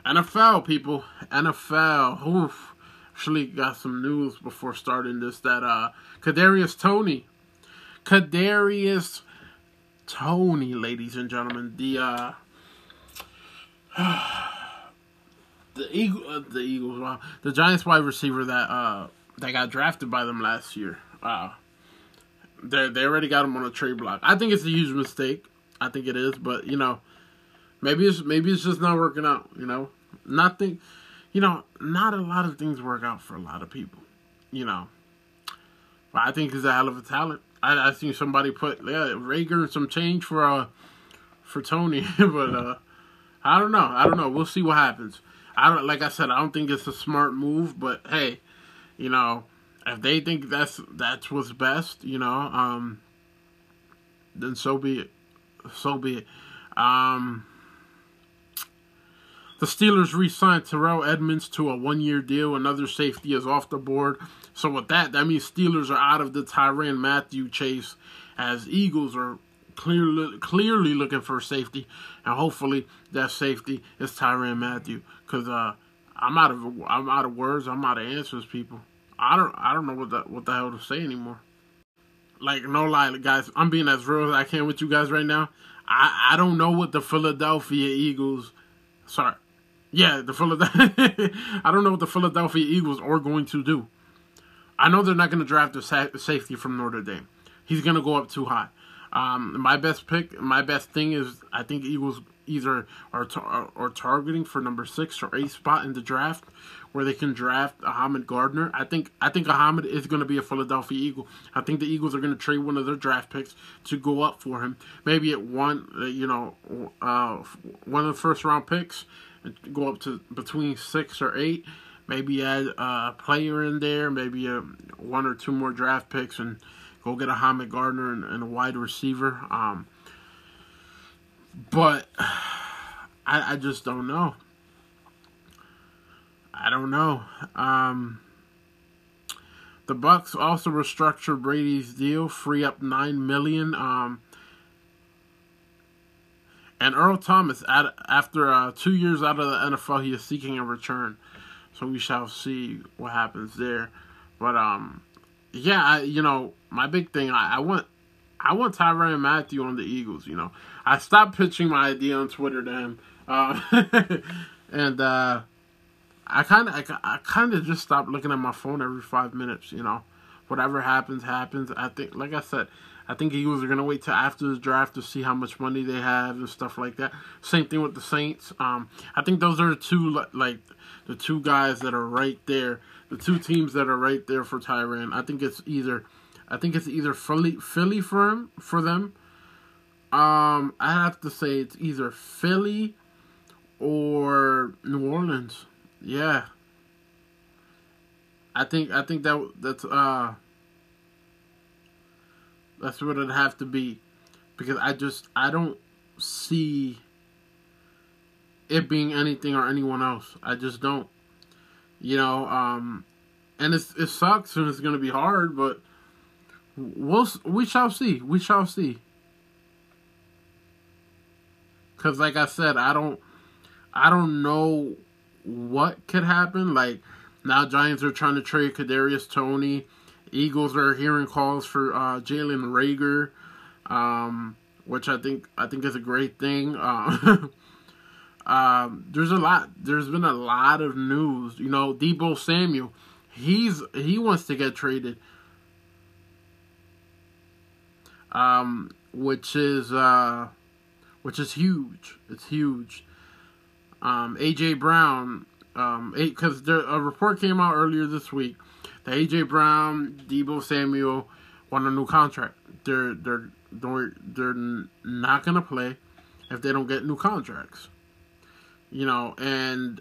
NFL people, NFL. Oof. Actually, got some news before starting this that uh, Kadarius Toney, Kadarius Toney, ladies and gentlemen, the uh, the Eagle, uh, the Eagles, wow, the Giants wide receiver that uh that got drafted by them last year. Wow, they they already got him on a trade block. I think it's a huge mistake. I think it is, but you know, maybe it's maybe it's just not working out. You know, nothing. You know, not a lot of things work out for a lot of people. You know, but I think he's a hell of a talent. I I seen somebody put yeah and some change for uh for Toney, but uh I don't know. I don't know. We'll see what happens. I don't like I said. I don't think it's a smart move, but hey, you know if they think that's that's what's best, you know, um, then so be it. So be it. Um, the Steelers re-signed Terrell Edmunds to a one-year deal. Another safety is off the board. So with that, that means Steelers are out of the Tyrann Mathieu chase, as Eagles are clearly clearly looking for safety, and hopefully that safety is Tyrann Mathieu. Cause uh, I'm out of I'm out of words. I'm out of answers, people. I don't I don't know what the what the hell to say anymore. Like no lie, guys. I'm being as real as I can with you guys right now. I I don't know what the Philadelphia Eagles. Sorry, yeah, the Philadelphia. I don't know what the Philadelphia Eagles are going to do. I know they're not going to draft a sa- safety from Notre Dame. He's going to go up too high. Um, my best pick, my best thing is I think Eagles either are tar- are targeting for number six or eight spot in the draft, where they can draft Ahmad Gardner. I think I think Ahmad is going to be a Philadelphia Eagle. I think the Eagles are going to trade one of their draft picks to go up for him. Maybe at one, uh, you know, uh, one of the first round picks, go up to between six or eight. Maybe add a player in there, maybe a, one or two more draft picks, and go get a Ahmad Gardner and, and a wide receiver. Um, but I, I just don't know. I don't know. Um, the Bucs also restructured Brady's deal, free up nine million. Um, and Earl Thomas, at, after uh, two years out of the NFL, he is seeking a return. So we shall see what happens there. But um, yeah, I, you know, my big thing, I, I want, I want Tyrann Mathieu on the Eagles. You know, I stopped pitching my idea on Twitter to him, uh, and uh, I kind of, I, I kind of just stopped looking at my phone every five minutes. You know, whatever happens, happens. I think, like I said, I think Eagles are gonna wait till after the draft to see how much money they have and stuff like that. Same thing with the Saints. Um, I think those are the two like the two guys that are right there, the two teams that are right there for Tyrann. I think it's either, I think it's either Philly, Philly for him for them. Um, I have to say it's either Philly or New Orleans. Yeah. I think I think that that's uh that's what it'd have to be because I just I don't see it being anything or anyone else. I just don't. You know, um and it's it sucks and it's going to be hard, but we'll we shall see. We shall see. Cuz like I said, I don't I don't know what could happen like now Giants are trying to trade Kadarius Toney. Eagles are hearing calls for uh, Jalen Reagor, um, which I think I think is a great thing. Uh, um, there's a lot. There's been a lot of news. You know, Deebo Samuel, he's he wants to get traded. Um, which is uh, which is huge. It's huge. Um, AJ Brown, um, because a report came out earlier this week that AJ Brown, Deebo Samuel want a new contract. They're they're they're, they're not gonna play if they don't get new contracts. You know, and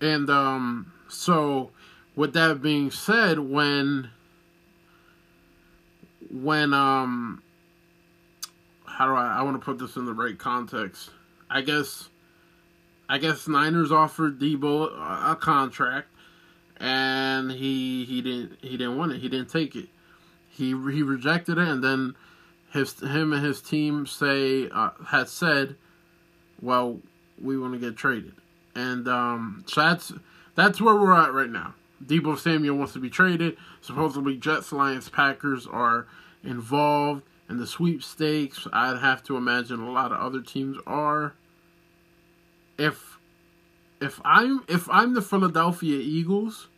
and um so with that being said, when when um how do I I want to put this in the right context. I guess I guess Niners offered Deebo a, contract and he he didn't he didn't want it. He didn't take it. He he rejected it, and then his him and his team say uh, had said, "Well, we want to get traded," and um, so that's that's where we're at right now. Deebo Samuel wants to be traded. Supposedly, Jets, Lions, Packers are involved in the sweepstakes. I'd have to imagine a lot of other teams are. If if I'm if I'm the Philadelphia Eagles,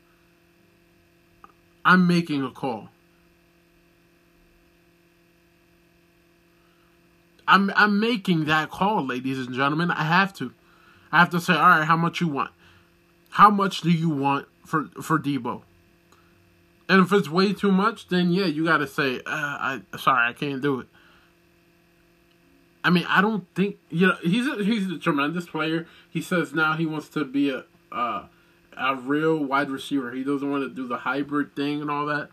I'm making a call. I'm I'm making that call, ladies and gentlemen. I have to. I have to say, all right, how much you want? How much do you want for for Deebo? And if it's way too much, then yeah, you got to say, uh, I sorry, I can't do it. I mean, I don't think you know he's a, he's a tremendous player. He says now he wants to be a uh, a real wide receiver. He doesn't want to do the hybrid thing and all that.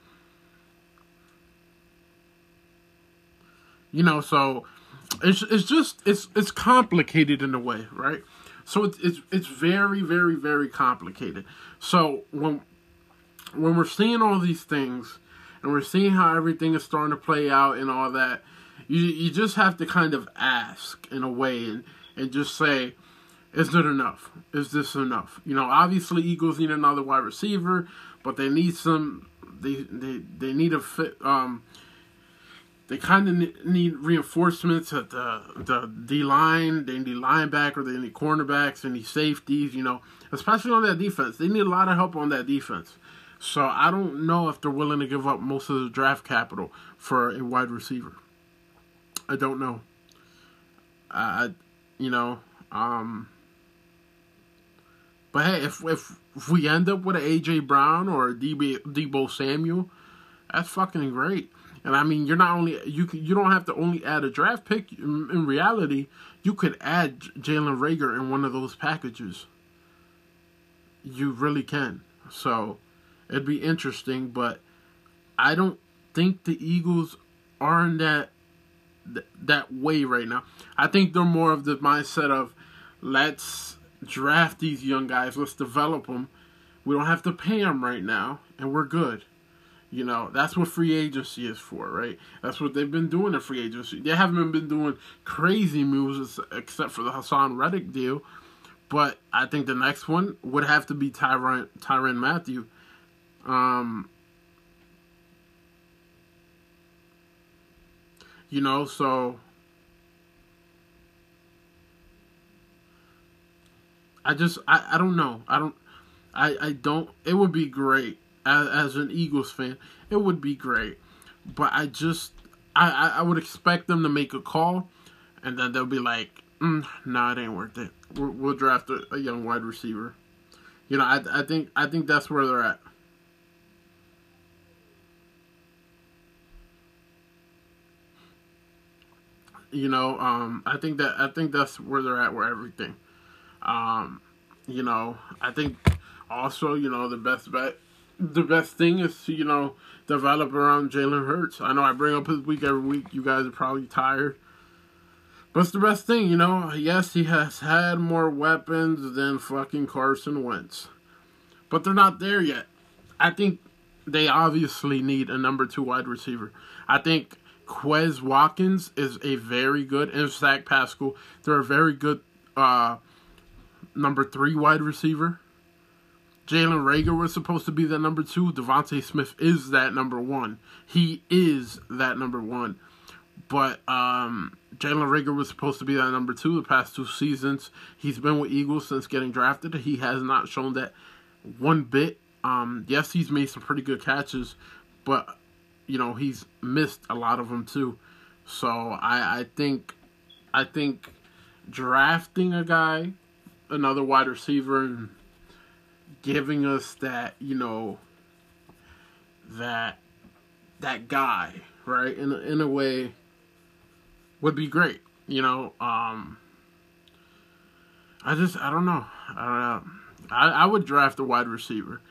You know, so it's it's just it's it's complicated in a way, right? So it's it's it's very very very complicated. So when when we're seeing all these things and we're seeing how everything is starting to play out and all that. You you just have to kind of ask in a way and and just say, is it enough? Is this enough? You know, obviously Eagles need another wide receiver, but they need some. They they they need a fit. Um, they kind of need reinforcements at the the D line. They need linebacker. They need cornerbacks. They need safeties. You know, especially on that defense. They need a lot of help on that defense. So I don't know if they're willing to give up most of the draft capital for a wide receiver. I don't know. I, you know, um, but hey, if if if we end up with an AJ Brown or a DB, Deebo Samuel, that's fucking great. And I mean, you're not only you can you don't have to only add a draft pick. In, in reality, you could add Jalen Reagor in one of those packages. You really can. So it'd be interesting, but I don't think the Eagles are in that that way right now. I think they're more of the mindset of let's draft these young guys, let's develop them. We don't have to pay them right now, and we're good. You know, that's what free agency is for, right? That's what they've been doing in free agency. They haven't been doing crazy moves except for the Haason Reddick deal. But I think the next one would have to be Tyrann Tyrann Mathieu. Um, you know, so I just I, I don't know. I don't I, I don't it would be great as, as an Eagles fan. It would be great. But I just I, I would expect them to make a call and then they'll be like, mm, nah, it ain't worth it. We'll, we'll draft a, a, young wide receiver. You know, I I think I think that's where they're at. You know, um, I think that I think that's where they're at with everything. Um, you know, I think also, you know, the best bet, the best thing is to, you know, develop around Jalen Hurts. I know I bring up his week every week. You guys are probably tired. But it's the best thing, you know. Yes, he has had more weapons than fucking Carson Wentz. But they're not there yet. I think they obviously need a number two wide receiver. I think Quez Watkins is a very good, and Zach Pascal, they're a very good uh, number three wide receiver. Jalen Reagor was supposed to be that number two. DeVonta Smith is that number one. He is that number one. But um, Jalen Reagor was supposed to be that number two the past two seasons. He's been with Eagles since getting drafted. He has not shown that one bit. Um, yes, he's made some pretty good catches, but you know he's missed a lot of them too. So I, I think I think drafting a guy another wide receiver and giving us that, you know, that that guy, right? In in a way would be great, you know. Um I just I don't know. I don't know. I, I would draft a wide receiver.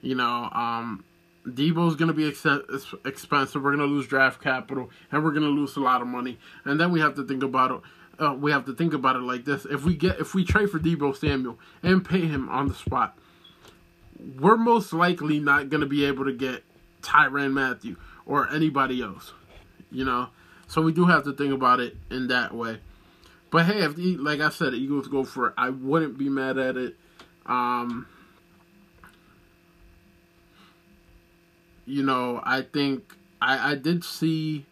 You know, um Deebo's going to be ex- expensive. We're going to lose draft capital, and we're going to lose a lot of money. And then we have to think about it uh, we have to think about it like this: if we get if we trade for Deebo Samuel and pay him on the spot, we're most likely not going to be able to get Tyrann Mathieu or anybody else, you know. So we do have to think about it in that way. But hey, if the, like I said, Eagles go for it, I wouldn't be mad at it. Um, you know, I think I I did see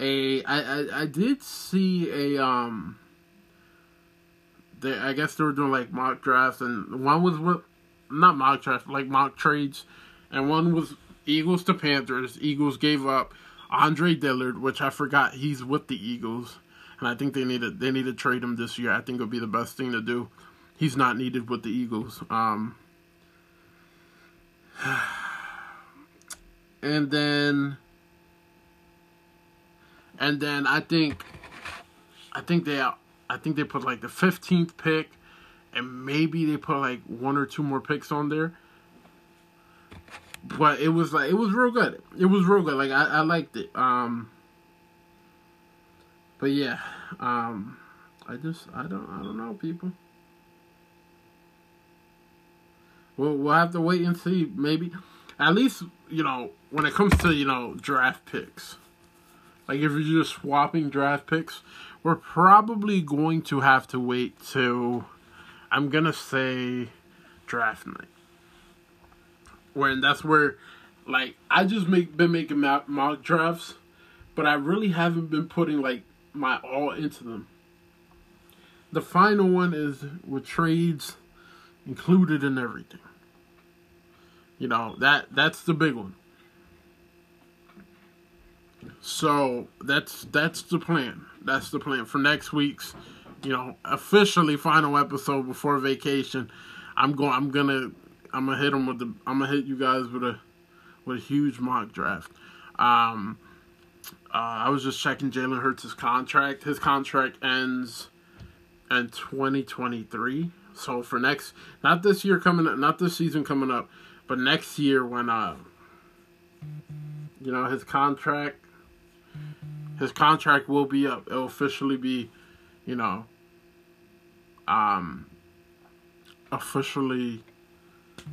a I, I, I did see a um they I guess they were doing like mock drafts and one was with not mock drafts like mock trades and one was Eagles to Panthers. Eagles gave up Andre Dillard, which I forgot he's with the Eagles, and I think they need to they need to trade him this year. I think it'll be the best thing to do. He's not needed with the Eagles. Um, and then and then I think, I think they, I think they put like the fifteenth pick, and maybe they put like one or two more picks on there. But it was like it was real good. It was real good. Like I, I liked it. Um. But yeah, um, I just I don't I don't know people. We'll we'll have to wait and see. Maybe at least you know, when it comes to, you know, draft picks, like if you're just swapping draft picks, we're probably going to have to wait till, I'm going to say, draft night. When that's where, like, I just make been making mock drafts, but I really haven't been putting, like, my all into them. The final one is with trades included in everything. You know, that that's the big one. So that's that's the plan. That's the plan for next week's, you know, officially final episode before vacation. I'm going. I'm gonna. I'm gonna hit them with the. I'm gonna hit you guys with a, with a huge mock draft. Um, uh, I was just checking Jalen Hurts' contract. His contract ends in 2023. So for next, not this year coming up, not this season coming up, but next year when uh, you know his contract, his contract will be up. It'll officially be, you know, um, officially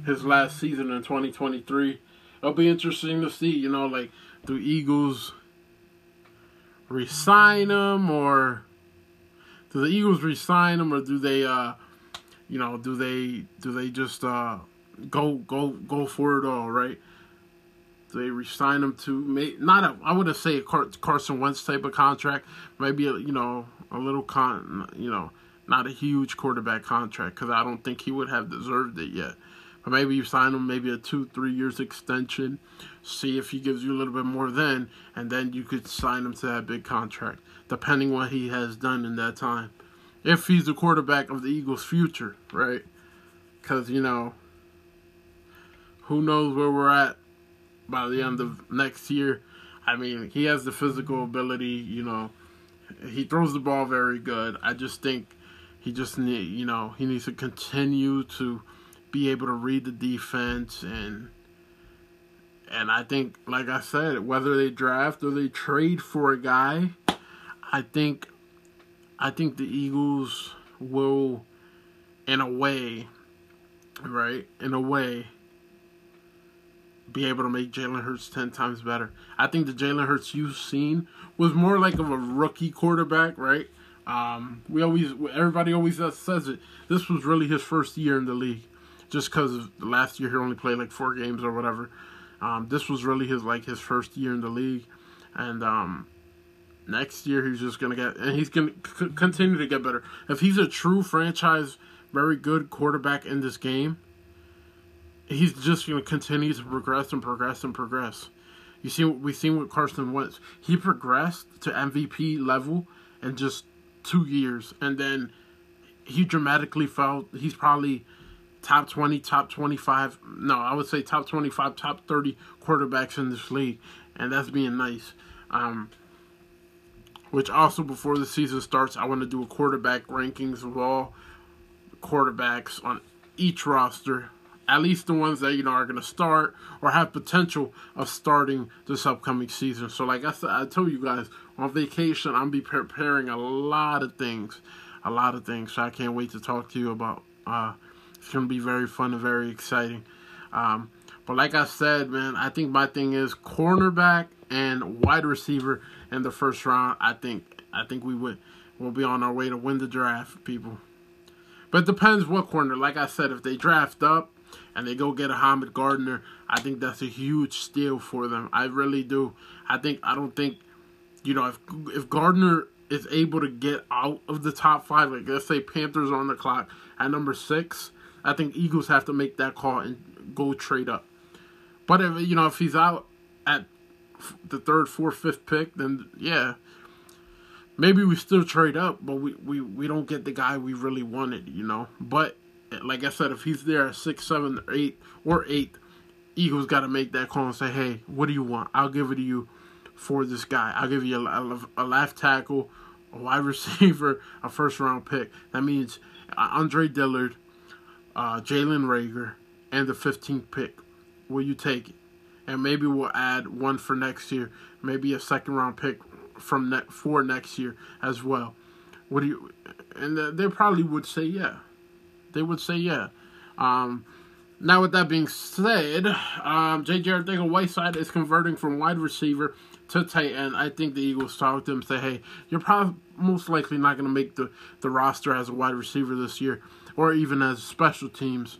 his last season in 2023. It'll be interesting to see, you know, like do Eagles resign him or do the Eagles resign him or do they uh you know, do they do they just uh go go go for it all, right? They resign him to may, not a I wouldn't say a Carson Wentz type of contract, maybe a, you know a little con you know not a huge quarterback contract because I don't think he would have deserved it yet. But maybe you sign him maybe a two three years extension, see if he gives you a little bit more then, and then you could sign him to that big contract, depending what he has done in that time. If he's the quarterback of the Eagles' future, right? Because you know who knows where we're at by the end of next year. I mean, he has the physical ability, you know. He throws the ball very good. I just think he just need, you know, he needs to continue to be able to read the defense and and I think like I said, whether they draft or they trade for a guy, I think I think the Eagles will in a way, right? In a way be able to make Jalen Hurts 10 times better. I think the Jalen Hurts you've seen was more like of a rookie quarterback, right? Um, we always, everybody always says it. This was really his first year in the league, just because last year he only played like four games or whatever. Um, this was really his like his first year in the league, and um, next year he's just gonna get, and he's gonna c- continue to get better. If he's a true franchise, very good quarterback in this game, he's just going to continue to progress and progress and progress. You see, we've seen what Carson Wentz. He progressed to MVP level in just two years, and then he dramatically fell. He's probably top 20, top 25. No, I would say top 25, top 30 quarterbacks in this league, and that's being nice. Um, which also, before the season starts, I want to do a quarterback rankings of all quarterbacks on each roster at least the ones that you know are going to start or have potential of starting this upcoming season. So, like I said, I told you guys on vacation, I'm be preparing a lot of things, a lot of things. So I can't wait to talk to you about. Uh, it's going to be very fun and very exciting. Um, but like I said, man, I think my thing is cornerback and wide receiver in the first round. I think I think we would we'll be on our way to win the draft, people. But it depends what corner. Like I said, if they draft up and they go get a Hamid Gardner, I think that's a huge steal for them. I really do. I think I don't think you know if if Gardner is able to get out of the top five, like let's say Panthers on the clock at number six, I think Eagles have to make that call and go trade up. But if you know if he's out at the third, fourth, fifth pick, then yeah, maybe we still trade up, but we, we, we don't get the guy we really wanted, you know. But like I said, if he's there at six, seven, eight, or eight, Eagles got to make that call and say, "Hey, what do you want? I'll give it to you for this guy. I'll give you a, a, left tackle, a wide receiver, a first round pick. That means uh, Andre Dillard, uh, Jalen Reagor, and the 15th pick. Will you take it? And maybe we'll add one for next year, maybe a second round pick from ne- for next year as well. What do you? And they probably would say yeah they would say yeah. Um, Now, with that being said, um, J.J. Arcega-Whiteside is converting from wide receiver to tight end. I think the Eagles talk to him say, hey, you're probably most likely not going to make the, the roster as a wide receiver this year or even as special teams.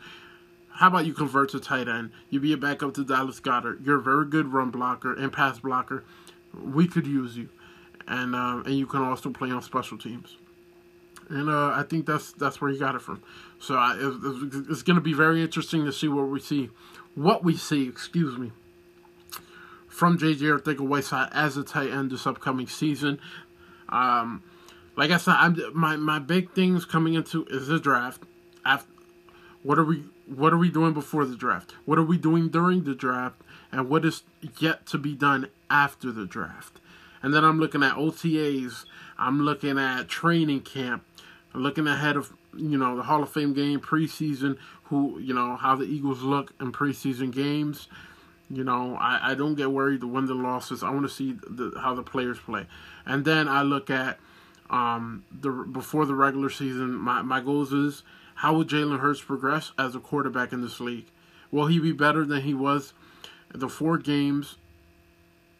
How about you convert to tight end? You be a backup to Dallas Goedert. You're a very good run blocker and pass blocker. We could use you, and um, and you can also play on special teams. And uh, I think that's that's where he got it from. So I, it's, going to be very interesting to see what we see, what we see. Excuse me. From JJ Arcega-Whiteside as a tight end this upcoming season. Um, like I said, I'm, my my big things coming into is the draft. After, what are we what are we doing before the draft? What are we doing during the draft? And what is yet to be done after the draft? And then I'm looking at OTAs. I'm looking at training camp. Looking ahead of you know the Hall of Fame game preseason. Who you know how the Eagles look in preseason games. You know I, I don't get worried the win the losses. I want to see the, how the players play. And then I look at um, the before the regular season. My my goals is how will Jalen Hurts progress as a quarterback in this league? Will he be better than he was the four games,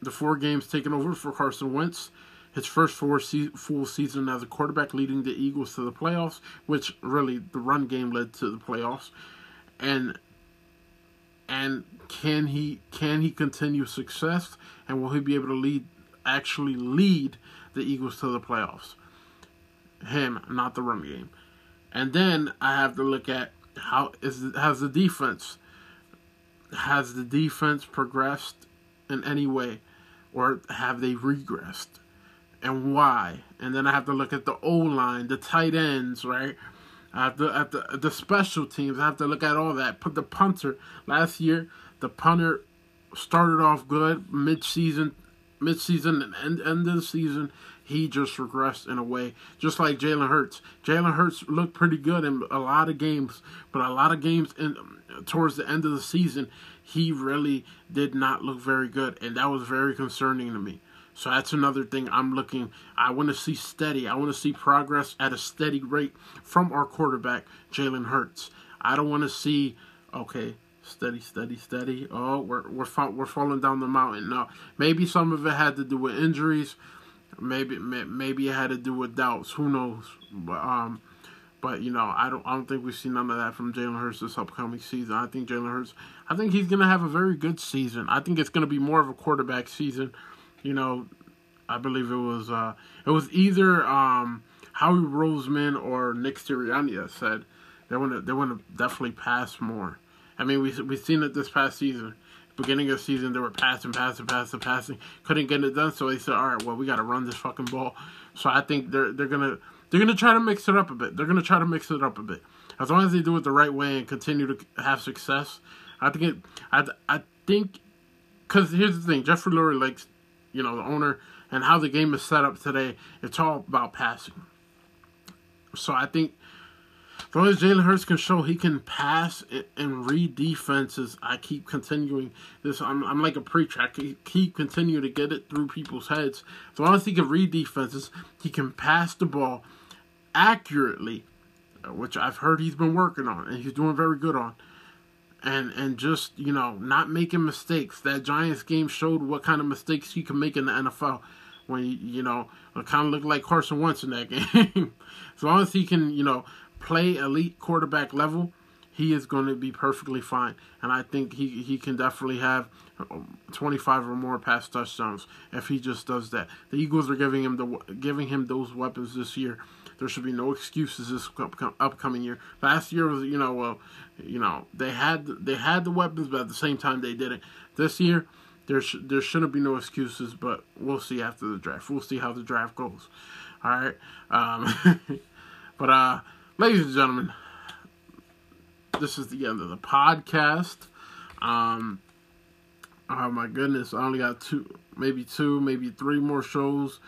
the four games taken over for Carson Wentz? His first four se- full season as a quarterback, leading the Eagles to the playoffs, which really the run game led to the playoffs, and and can he can he continue success, and will he be able to lead actually lead the Eagles to the playoffs? Him, not the run game. And then I have to look at how is has the defense has the defense progressed in any way or have they regressed and why and then i have to look at the o line the tight ends right I have to at the the special teams i have to look at all that put the punter last year the punter started off good mid-season mid-season and end, end of the season he just regressed in a way, just like Jalen Hurts. Jalen Hurts looked pretty good in a lot of games, but a lot of games in towards the end of the season, he really did not look very good, and that was very concerning to me. So that's another thing I'm looking. I want to see steady. I want to see progress at a steady rate from our quarterback, Jalen Hurts. I don't want to see okay, steady, steady, steady. Oh, we're we're we're falling down the mountain. No, maybe some of it had to do with injuries. Maybe maybe it had to do with doubts. Who knows? But um, but you know, I don't I don't think we see none of that from Jalen Hurts this upcoming season. I think Jalen Hurts. I think he's gonna have a very good season. I think it's gonna be more of a quarterback season. You know, I believe it was uh, it was either um, Howie Roseman or Nick Sirianni that said they want to they want to definitely pass more. I mean, we we've seen it this past season beginning of the season, they were passing, passing, passing, passing, couldn't get it done. So they said, "All right, well, we got to run this fucking ball." So I think they're they're gonna they're gonna try to mix it up a bit. They're gonna try to mix it up a bit. As long as they do it the right way and continue to have success, I think it. I I think because here's the thing, Jeffrey Lurie likes, you know, the owner and how the game is set up today. It's all about passing. So I think as long as Jalen Hurts can show he can pass and read defenses, I keep continuing this. I'm, I'm like a preacher. I keep continuing to get it through people's heads. As long as he can read defenses, he can pass the ball accurately, which I've heard he's been working on and he's doing very good on. And and just you know not making mistakes. That Giants game showed what kind of mistakes he can make in the NFL. When you know it kind of looked like Carson Wentz in that game. as long as he can you know play elite quarterback level, he is going to be perfectly fine. And I think he, he can definitely have um, 25 or more pass touchdowns if he just does that. The Eagles are giving him the giving him those weapons this year. There should be no excuses this upcoming year. Last year was, you know, well, you know, they had they had the weapons, but at the same time they didn't. This year, there sh- there shouldn't be no excuses, but we'll see after the draft. We'll see how the draft goes. All right, um, but uh ladies and gentlemen, this is the end of the podcast. Um, oh my goodness, I only got two, maybe two, maybe three more shows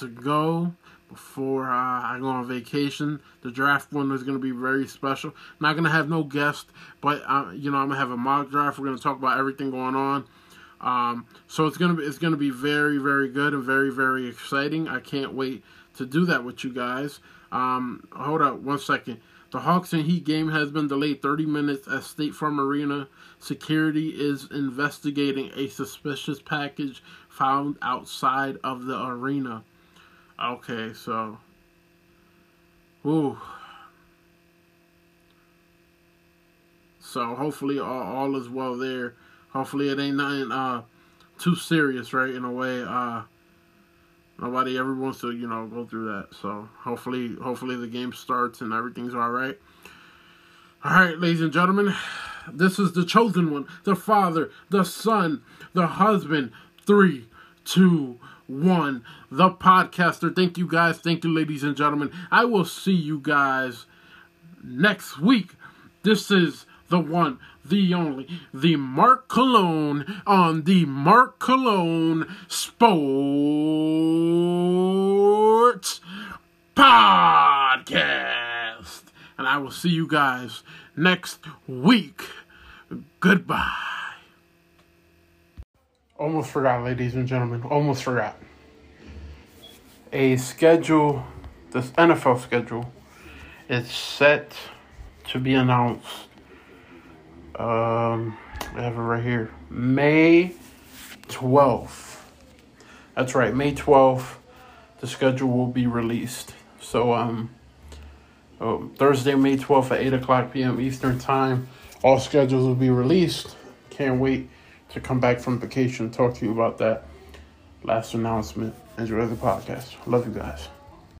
to go before uh, I go on vacation. The draft one is going to be very special. Not going to have no guest, but uh, you know I'm going to have a mock draft. We're going to talk about everything going on. Um, so it's gonna be it's gonna be very very good and very very exciting. I can't wait to do that with you guys. Um, hold up one second. The Hawks and Heat game has been delayed 30 minutes at State Farm Arena. Security is investigating a suspicious package found outside of the arena. Okay, so. Ooh. So hopefully all, all is well there. Hopefully it ain't nothing uh too serious, right? In a way, uh nobody ever wants to, you know, go through that. So hopefully hopefully the game starts and everything's all right. All right, ladies and gentlemen, this is the chosen one, the father, the son, the husband. Three, two, one. The podcaster. Thank you guys. Thank you, ladies and gentlemen. I will see you guys next week. This is the one, the only, the Mark Cologne on the Mark Cologne Sports Podcast. And I will see you guys next week. Goodbye. Almost forgot, ladies and gentlemen. Almost forgot. A schedule, this NFL schedule, is set to be announced um, I have it right here. May 12th. That's right, May 12th. The schedule will be released. So, um, oh, Thursday, May 12th at 8 o'clock p.m. Eastern Time. All schedules will be released. Can't wait to come back from vacation talk to you about that last announcement. Enjoy the podcast. Love you guys.